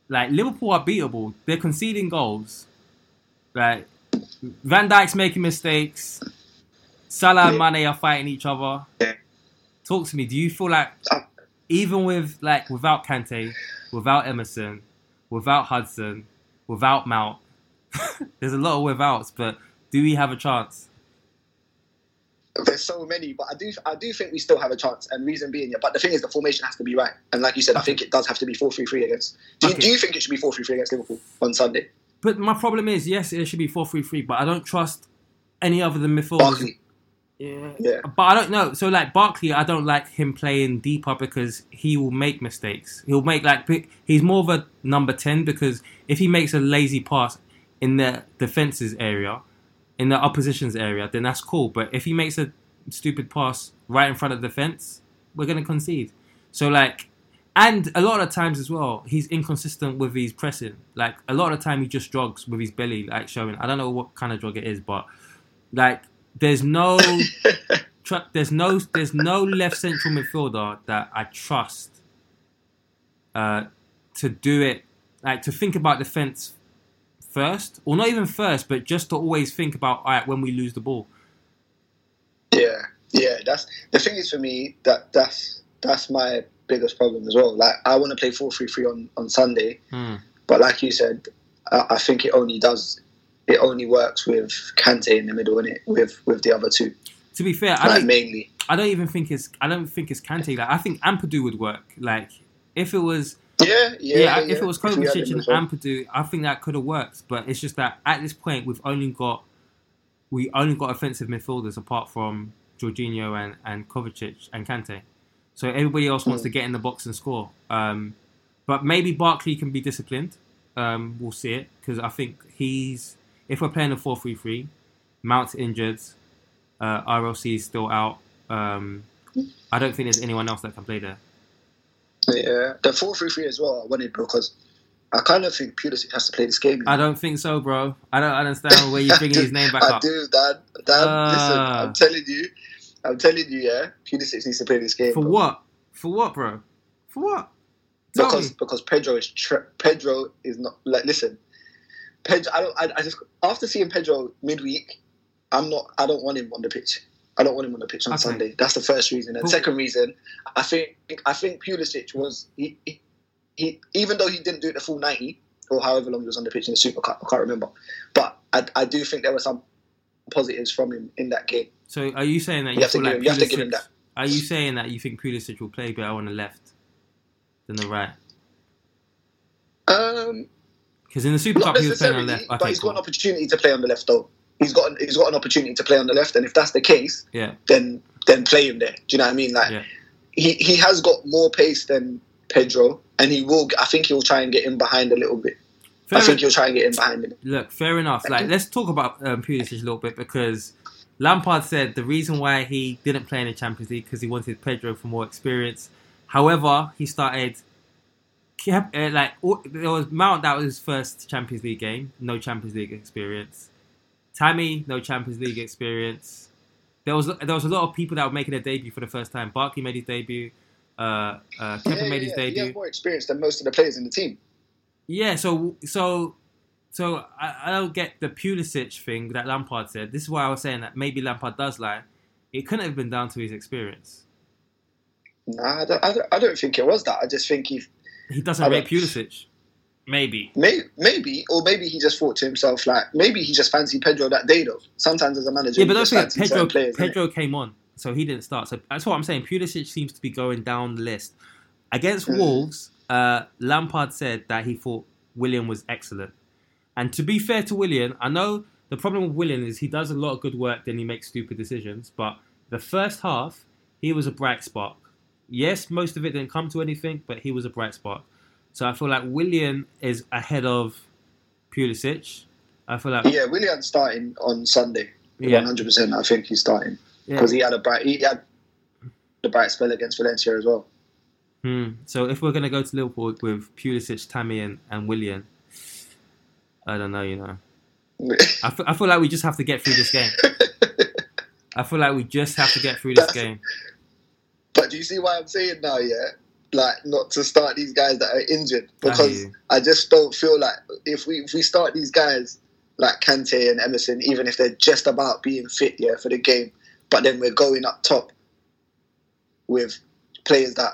like Liverpool are beatable. They're conceding goals. Like Van Dijk's making mistakes. Salah and Mane are fighting each other. Talk to me. Do you feel like even with like without Kante, without Emerson, without Hudson, without Mount, there's a lot of withouts, but do we have a chance? There's so many, but I do I do think we still have a chance. And reason being, yeah. But the thing is, the formation has to be right. And like you said, I think it does have to be four three three against. Do, you Okay. do you think it should be four three three against Liverpool on Sunday? But my problem is, yes, it should be four three three, but I don't trust any other than midfielders. Barkley. Yeah. Yeah. But I don't know. So like Barkley, I don't like him playing deeper because he will make mistakes. He'll make like he's more of a number ten because if he makes a lazy pass in the defense's area, in the opposition's area, then that's cool. But if he makes a stupid pass right in front of the defense, we're gonna concede. So like, and a lot of times as well, he's inconsistent with his pressing. Like a lot of the time, he just jogs with his belly, like showing. I don't know what kind of jog it is, but like there's no there's no there's no left central midfielder that I trust uh, to do it like to think about defense first or not even first but just to always think about all right when we lose the ball Yeah, yeah. That's the thing is for me that that's that's my biggest problem as well. Like I want to play four three three on on Sunday, Hmm. but like you said, I, I think it only does it only works with Kante in the middle, and it with with the other two, to be fair I like don't mainly. I don't even think it's I don't think it's Kante like I think Ampadu would work like if it was Yeah, yeah. yeah, yeah, if it was Kovacic and. Ampadu, I think that could have worked. But it's just that at this point, we've only got we only got offensive midfielders apart from Jorginho and and Kovacic and Kante. So everybody else wants to get in the box and score. Um, but maybe Barkley can be disciplined. Um, we'll see it because I think he's if we're playing a 4-3-3, Mount's injured, uh, RLC is still out. Um, I don't think there's anyone else that can play there. Yeah, the four three three as well. I wanted because I kind of think Pulisic has to play this game. I don't think so, bro. I don't understand where you're bringing his name back I up. do, Dad. Dad, listen, Ah. I'm telling you, I'm telling you, yeah, Pulisic needs to play this game For bro. what? For what, bro? For what? Tell Because me. because Pedro is tra- Pedro is not like listen. Pedro, I don't. I, I just after seeing Pedro midweek, I'm not. I don't want him on the pitch. I don't want him on the pitch on Okay. Sunday. That's the first reason. And But- second reason, I think I think Pulisic was he, he, he even though he didn't do it the full ninety or however long he was on the pitch in the Super Cup, I can't remember. But I, I do think there were some positives from him in that game. So are you saying that you, You have to give like him- you have to give him that. Are you saying that you think Pulisic will play better on the left than the right? Um, Because in the Super Cup he was playing on the left. but Okay, he's cool. got an opportunity to play on the left though. He's got he's got an opportunity to play on the left, and if that's the case, Yeah, then then play him there. Do you know what I mean? Like yeah. he he has got more pace than Pedro, and he will. I think he'll try and get in behind a little bit. Fair I think en- he'll try and get in behind him. Look, fair enough. Like, let's talk about um, Pulisic a little bit because Lampard said the reason why he didn't play in the Champions League because he wanted Pedro for more experience. However, he started kept, uh, like all- there was Mount that was his first Champions League game, no Champions League experience. Tammy, no Champions League experience. There was there was a lot of people that were making their debut for the first time. Barkley made his debut. Uh, uh, Kepa Yeah, made his yeah, yeah. He debut. more experience than most of the players in the team. Yeah, so so so I, I don't get the Pulisic thing that Lampard said. This is why I was saying that maybe Lampard does lie. It couldn't have been down to his experience. Nah, I don't, I don't, I don't think it was that. I just think he He doesn't rate Pulisic. Maybe. may, maybe or maybe he just thought to himself like maybe he just fancied Pedro that day though. Sometimes as a manager, Yeah, but don't forget Pedro. players. Pedro came on, so he didn't start. So that's what I'm saying. Pulisic seems to be going down the list. Against Mm. Wolves, uh, Lampard said that he thought Willian was excellent. And to be fair to Willian, I know the problem with Willian is he does a lot of good work, then he makes stupid decisions. But the first half, he was a bright spark. Yes, most of it didn't come to anything, but he was a bright spark. So I feel like Willian is ahead of Pulisic. I feel like Yeah, Willian's starting on Sunday. Yeah. One hundred percent. I think he's starting Yeah. because he had a bright he had the bright spell against Valencia as well. Hmm. So if we're gonna go to Liverpool with Pulisic, Tammy, and, and Willian, I don't know. You know, I feel, I feel like we just have to get through this game. I feel like we just have to get through this That's- game. But do you see why I'm saying now? Yeah, like not to start these guys that are injured because. I, just don't feel like if we if we start these guys like Kante and Emerson, even if they're just about being fit, yeah, for the game, but then we're going up top with players that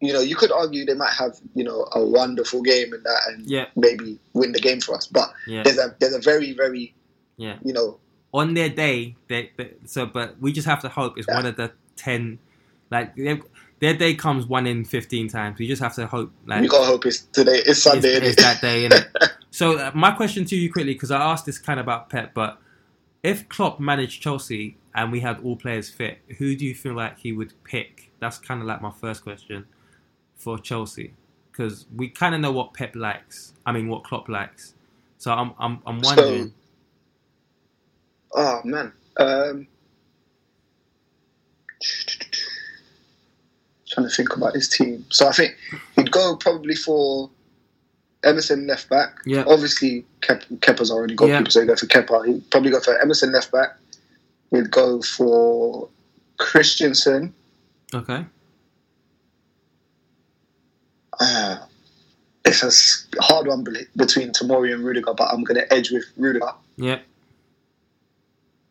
you know you could argue they might have you know a wonderful game and that and Yeah. maybe win the game for us, but Yeah. there's a there's a very very Yeah. you know on their day, they, they, so but we just have to hope it's Yeah. one of the ten. Like their day comes one in fifteen times. You just have to hope. Like we gotta hope it's today. It's Sunday. it's, it's that day. Innit? so uh, my question to you quickly, because I asked this kind of about Pep, but if Klopp managed Chelsea and we had all players fit, who do you feel like he would pick? That's kind of like my first question for Chelsea, because we kind of know what Pep likes. I mean, what Klopp likes. So I'm I'm I'm So- wondering. Oh man. Um, trying to think about his team. So I think he'd go probably for Emerson left back. Yeah. Obviously, Kep- Kepa's already got Yeah. people, so he'd go for Kepa. He'd probably go for Emerson left back. He'd go for Christensen. okay. Uh, it's a hard one between Tomori and Rudiger, but I'm going to edge with Rudiger. Yeah.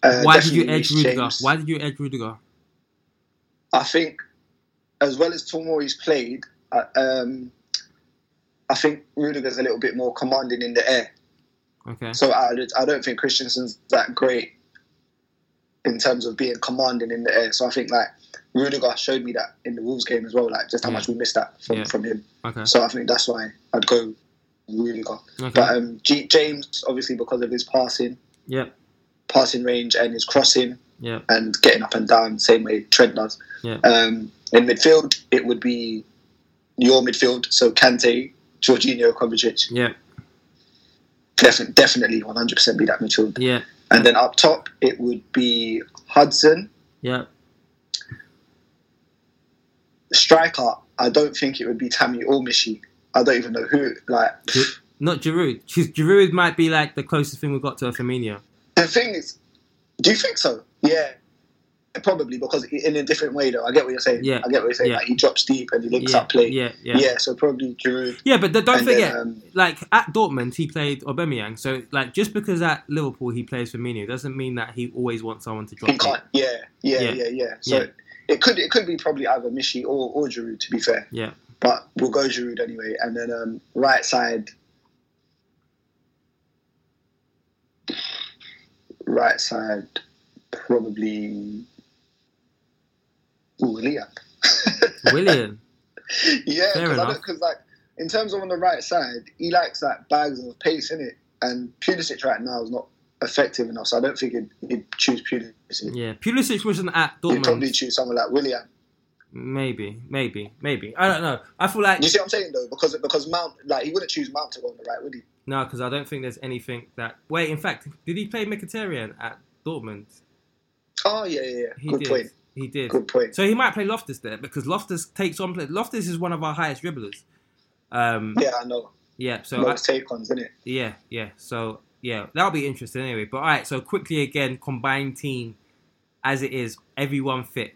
Uh, Why did you edge Rudiger? James. Why did you edge Rudiger? I think, as well as Tomori's played, uh, um, I think Rudiger's a little bit more commanding in the air. Okay. So I, I don't think Christensen's that great in terms of being commanding in the air. So I think like Rudiger showed me that in the Wolves game as well, like just how Yeah. much we missed that from, Yeah. from him. Okay. So I think that's why I'd go Rudiger. Okay. But um, G- James, obviously because of his passing, yeah, passing range and his crossing Yep. and getting up and down, same way Trent does. Yeah. Um, in midfield, it would be your midfield, so Kante, Jorginho, Kovacic. Yep. Definitely, definitely, 100% be that midfield. Yeah. And then up top, it would be Hudson. Yeah. Striker, I don't think it would be Tammy or Michy. I don't even know who. Like, Not Giroud. Giroud might be like the closest thing we've got to a Firmino. the thing is, do you think so? Yeah. Probably because in a different way, though. I get what you're saying. Yeah. I get what you're saying. Yeah. Like he drops deep and he links Yeah. up play. Yeah. Yeah. Yeah, so probably Giroud. Yeah, but th- don't And then, forget, um, like at Dortmund, he played Aubameyang. So, like, just because at Liverpool he plays Firmino doesn't mean that he always wants someone to drop. He can't. Yeah, yeah, Yeah. yeah, yeah. So Yeah. it could it could be probably either Michy or or Giroud to be fair, Yeah. but we'll go Giroud anyway. And then um, right side, right side, probably Willian. Willian. yeah, because like in terms of on the right side, he likes like bags of pace in it, and Pulisic right now is not effective enough. So I don't think he'd, he'd choose Pulisic. Yeah. Pulisic wasn't at Dortmund. He'd probably choose someone like Willian. Maybe. Maybe. Maybe. I don't know. I feel like You see what I'm saying though? Because because Mount, like he wouldn't choose Mount to go on the right, would he? No, because I don't think there's anything that. Wait. In fact, did he play Mkhitaryan at Dortmund? Oh yeah, yeah, yeah. He Good did. point. He did. Good point. So he might play Loftus there because Loftus takes on play. Loftus is one of our highest dribblers. Um, Yeah, I know. yeah. So Most take ons, isn't it? yeah, yeah. So yeah, that'll be interesting anyway. But all right. So quickly again, combined team as it is, everyone fit,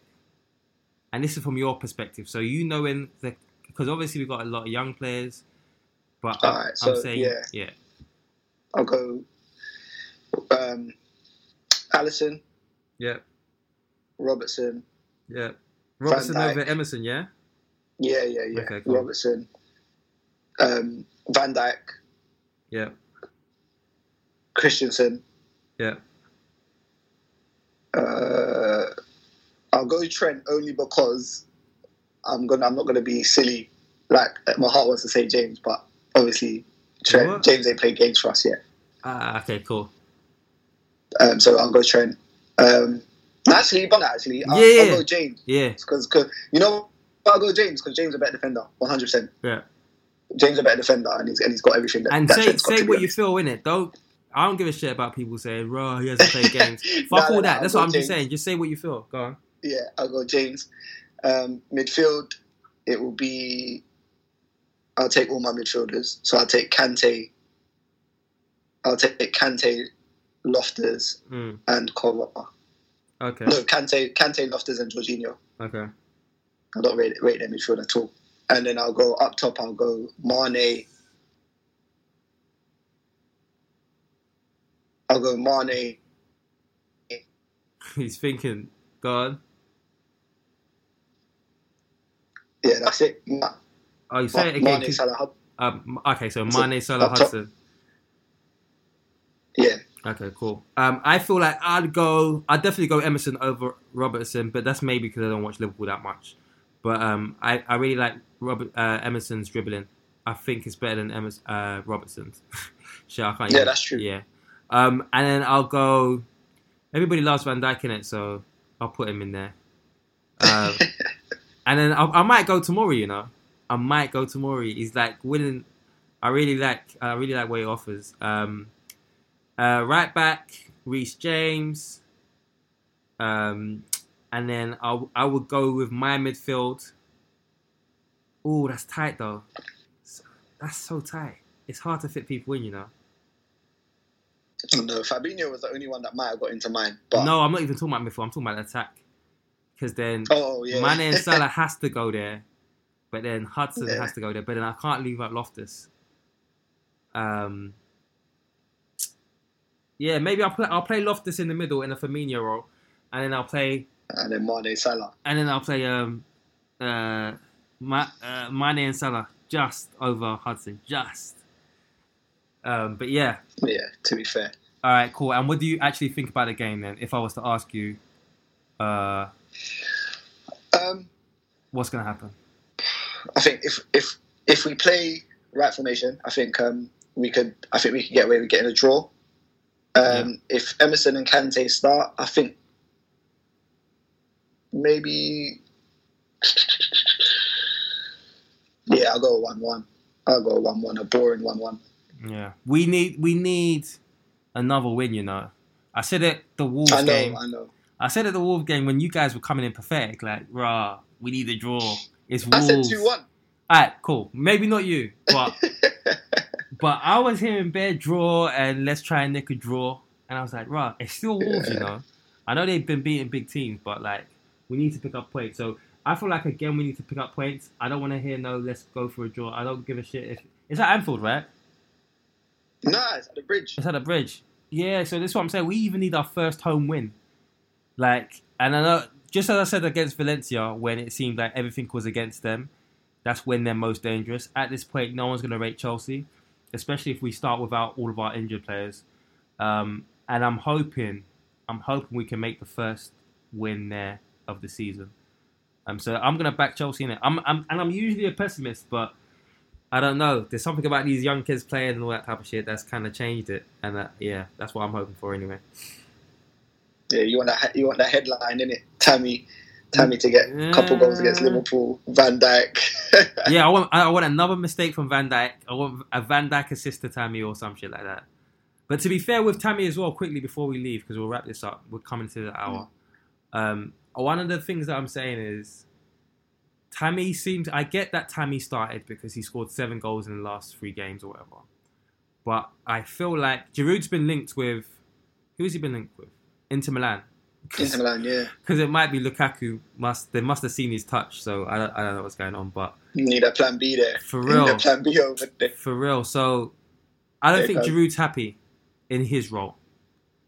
and this is from your perspective. So you knowing the because obviously we've got a lot of young players, but I, All right, I'm so, saying yeah. yeah, I'll go. Um, Alisson, yeah, Robertson. yeah. Robertson over Emerson, yeah. Yeah, yeah, yeah. Okay, cool. Robertson. Um, Van Dijk, Yeah, Christensen. yeah. Uh, I'll go Trent only because I'm gonna. I'm not gonna be silly. Like my heart wants to say James, but obviously Trent. What? James ain't played games for us yet. Ah, okay, cool. Um, so I'll go Trent. Um, actually, but actually, I'll, Yeah. I'll go James Yeah, because you know I'll go James because James is a better defender, one hundred percent. yeah. James is a better defender, and he's and he's got everything. That, And that say say what you feel in it. Don't I don't give a shit about people saying, "Bro, he hasn't played games." Fuck No, all no, that. That's what I'm just saying. Just say what you feel. Go on. Yeah, I'll go James. Um, midfield, it will be. I'll take all my midfielders. So I'll take Kante. I'll take Kante, Loftus, Mm. and Kovacic. Okay. No, Kante, Kante, Loftus, and Jorginho. Okay. I don't rate, rate their midfield at all. And then I'll go up top. I'll go Mane. I'll go Mane. He's thinking. Go on. Yeah, that's it. Oh, you say it again. Mane, Salah, um, okay, so Mane, Salah. Hudson. Yeah, Okay, cool. Um, I feel like I'd go. I'd definitely go Emerson over Robertson, but that's maybe because I don't watch Liverpool that much. But um, I, I really like Robert uh, Emerson's dribbling. I think it's better than Emerson, uh, Robertson's. Shit, I can't. Yeah, even- that's true. Yeah. Um, and then I'll go. Everybody loves Van Dijk in it, so I'll put him in there. Um, and then I, I might go Tomori. You know, I might go Tomori. He's like winning. I really like. I really like what he offers. Um, uh, right back, Reece James. Um, and then I I would go with my midfield. Oh, that's tight though. That's so tight. It's hard to fit people in, you know. no, Fabinho was the only one that might have got into mine. But No, I'm not even talking about midfield. I'm talking about attack. Because then oh yeah, Mane and Salah has to go there, but then Hudson Yeah. has to go there. But then I can't leave out Loftus. Um. Yeah, maybe I'll play. I'll play Loftus in the middle in a Firmino role, and then I'll play. and then Mane, Salah. And then I'll play um, uh, Ma, uh, Mane and Salah just over Hudson, just. Um, but yeah, Yeah, to be fair. all right, cool. And what do you actually think about the game then? If I was to ask you, uh, Um, what's gonna happen? I think if if if we play right formation, I think um, we could. I think we could get away with getting a draw. Um, If Emerson and Kante start, I think maybe. Yeah, I'll go one-one. I'll go one-one. A boring one-one. Yeah, we need we need another win. You know, I said it the Wolves I know. game. I know. I said at the Wolves game when you guys were coming in pathetic, like, rah, we need a draw. It's I said two-one. Alright, cool. Maybe not you, but but I was hearing bare draw and let's try and nick a draw, and I was like, rah, it's still Wolves, you know. I know they've been beating big teams, but like, we need to pick up points. So I feel like again we need to pick up points. I don't want to hear no, let's go for a draw. I don't give a shit if it's at Anfield, right? Nah, it's at the bridge. It's at the bridge. Yeah, so this is what I'm saying. We even need our first home win. Like, and I know, just as I said against Valencia, when it seemed like everything was against them, that's when they're most dangerous. At this point, no one's going to rate Chelsea, especially if we start without all of our injured players. Um, and I'm hoping, I'm hoping we can make the first win there of the season. Um, so I'm going to back Chelsea in it. I'm, I'm, and I'm usually a pessimist, but I don't know. There's something about these young kids playing and all that type of shit that's kind of changed it. And that, yeah, that's what I'm hoping for anyway. Yeah, you want that. You want that headline in it. Tammy, Tammy to get a couple goals against Liverpool. Van Dijk. yeah, I want I want another mistake from Van Dijk. I want a Van Dijk assist to Tammy or some shit like that. But to be fair with Tammy as well, quickly before we leave, because we'll wrap this up. We're coming to the hour. Um, one of the things that I'm saying is Tammy seems. I get that Tammy started because he scored seven goals in the last three games or whatever. But I feel like Giroud's been linked with. Who has he been linked with? Inter Milan. Inter Milan, yeah. Because it might be Lukaku. Must they must have seen his touch? So I don't, I don't know what's going on, but You need a plan B there. For real. need a plan B over there. For real. So I don't Yeah, think. Giroud's happy in his role.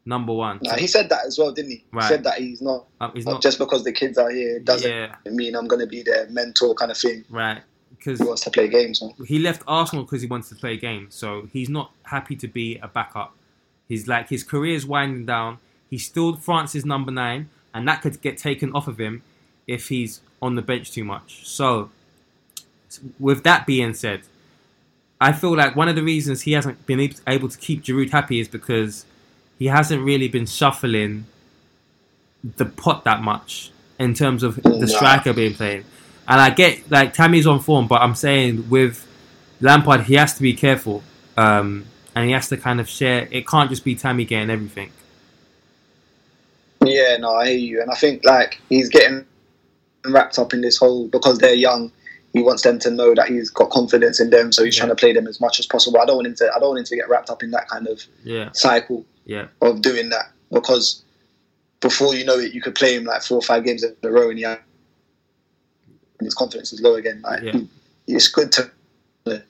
Number one. Nah, he said that as well, didn't he? Right. He said that he's not, Um, he's not not just because the kids are here doesn't Yeah. mean I'm going to be their mentor kind of thing. right because He wants to play games. Man. he left Arsenal because he wants to play games. So he's not happy to be a backup. He's like his career's winding down. He's still France's number nine, and that could get taken off of him if he's on the bench too much. So, with that being said, I feel like one of the reasons he hasn't been able to keep Giroud happy is because he hasn't really been shuffling the pot that much in terms of the striker being played. And I get like Tammy's on form, but I'm saying with Lampard, he has to be careful, um, and he has to kind of share. It can't just be Tammy getting everything. Yeah, no, I hear you, and I think like he's getting wrapped up in this whole because they're young. He wants them to know that he's got confidence in them, so he's Yeah. trying to play them as much as possible. I don't want him to. I don't want him to get wrapped up in that kind of Yeah, cycle yeah, of doing that because before you know it, you could play him like four or five games in a row, and he and his confidence is low again. Like Yeah. it's good to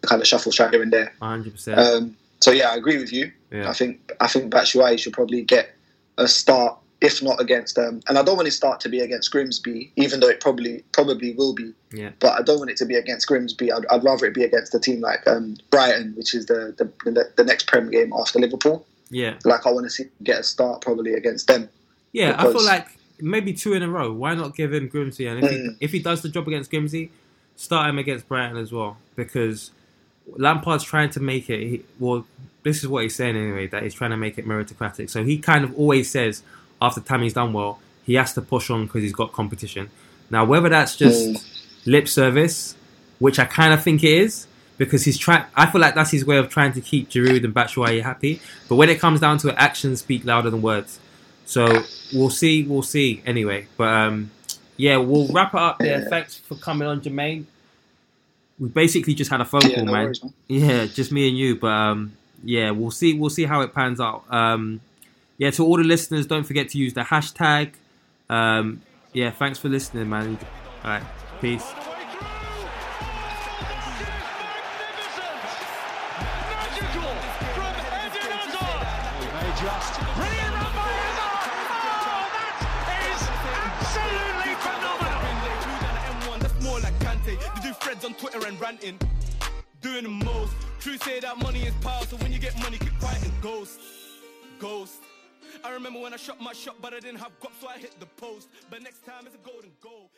kind of shuffle strike here and there. 100%. Um, so yeah, I agree with you. Yeah. I think I think Batshuayi should probably get a start, if not against them. and I don't want his start to be against Grimsby, even though it probably probably will be. yeah. But I don't want it to be against Grimsby. I'd, I'd rather it be against a team like um, Brighton, which is the, the the next Prem game after Liverpool. Yeah. Like I want to see get a start probably against them. Yeah, I feel like maybe two in a row. Why not give him Grimsby? And if, he, Mm. if he does the job against Grimsby, start him against Brighton as well. Because Lampard's trying to make it. He, well, this is what he's saying anyway. That he's trying to make it meritocratic. So he kind of always says after Tammy's done well, he has to push on because he's got competition. Now, whether that's just Mm. lip service, which I kind of think it is, because he's trying. I feel like that's his way of trying to keep Giroud and Batshuayi happy. But when it comes down to it, actions speak louder than words. So we'll see. We'll see. Anyway, but um, yeah, we'll wrap it up there. Yeah. Thanks for coming on, Jermaine. We basically just had a phone Yeah, call, no man. worries, man. Yeah, just me and you. But um, yeah, we'll see. We'll see how it pans out. Um, yeah, to all the listeners, don't forget to use the hashtag. Um, yeah, thanks for listening, man. All right, peace. On Twitter and ranting. Doing the most. True say that money is power, so when you get money, keep and ghost. Ghost. I remember when I shot my shot, but I didn't have guap, so I hit the post. But next time it's a golden goal.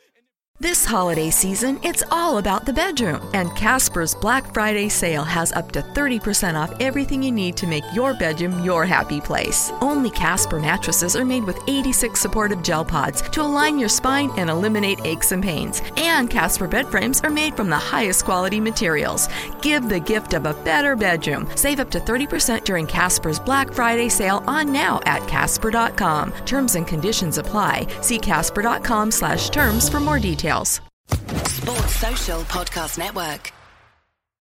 This holiday season, it's all about the bedroom, and Casper's Black Friday sale has up to 30% off everything you need to make your bedroom your happy place. Only Casper mattresses are made with 86 supportive gel pods to align your spine and eliminate aches and pains. And Casper bed frames are made from the highest quality materials. Give the gift of a better bedroom. Save up to 30% during Casper's Black Friday sale on now at casper.com. Terms and conditions apply. See casper.com slash terms for more details. Sports Social Podcast Network.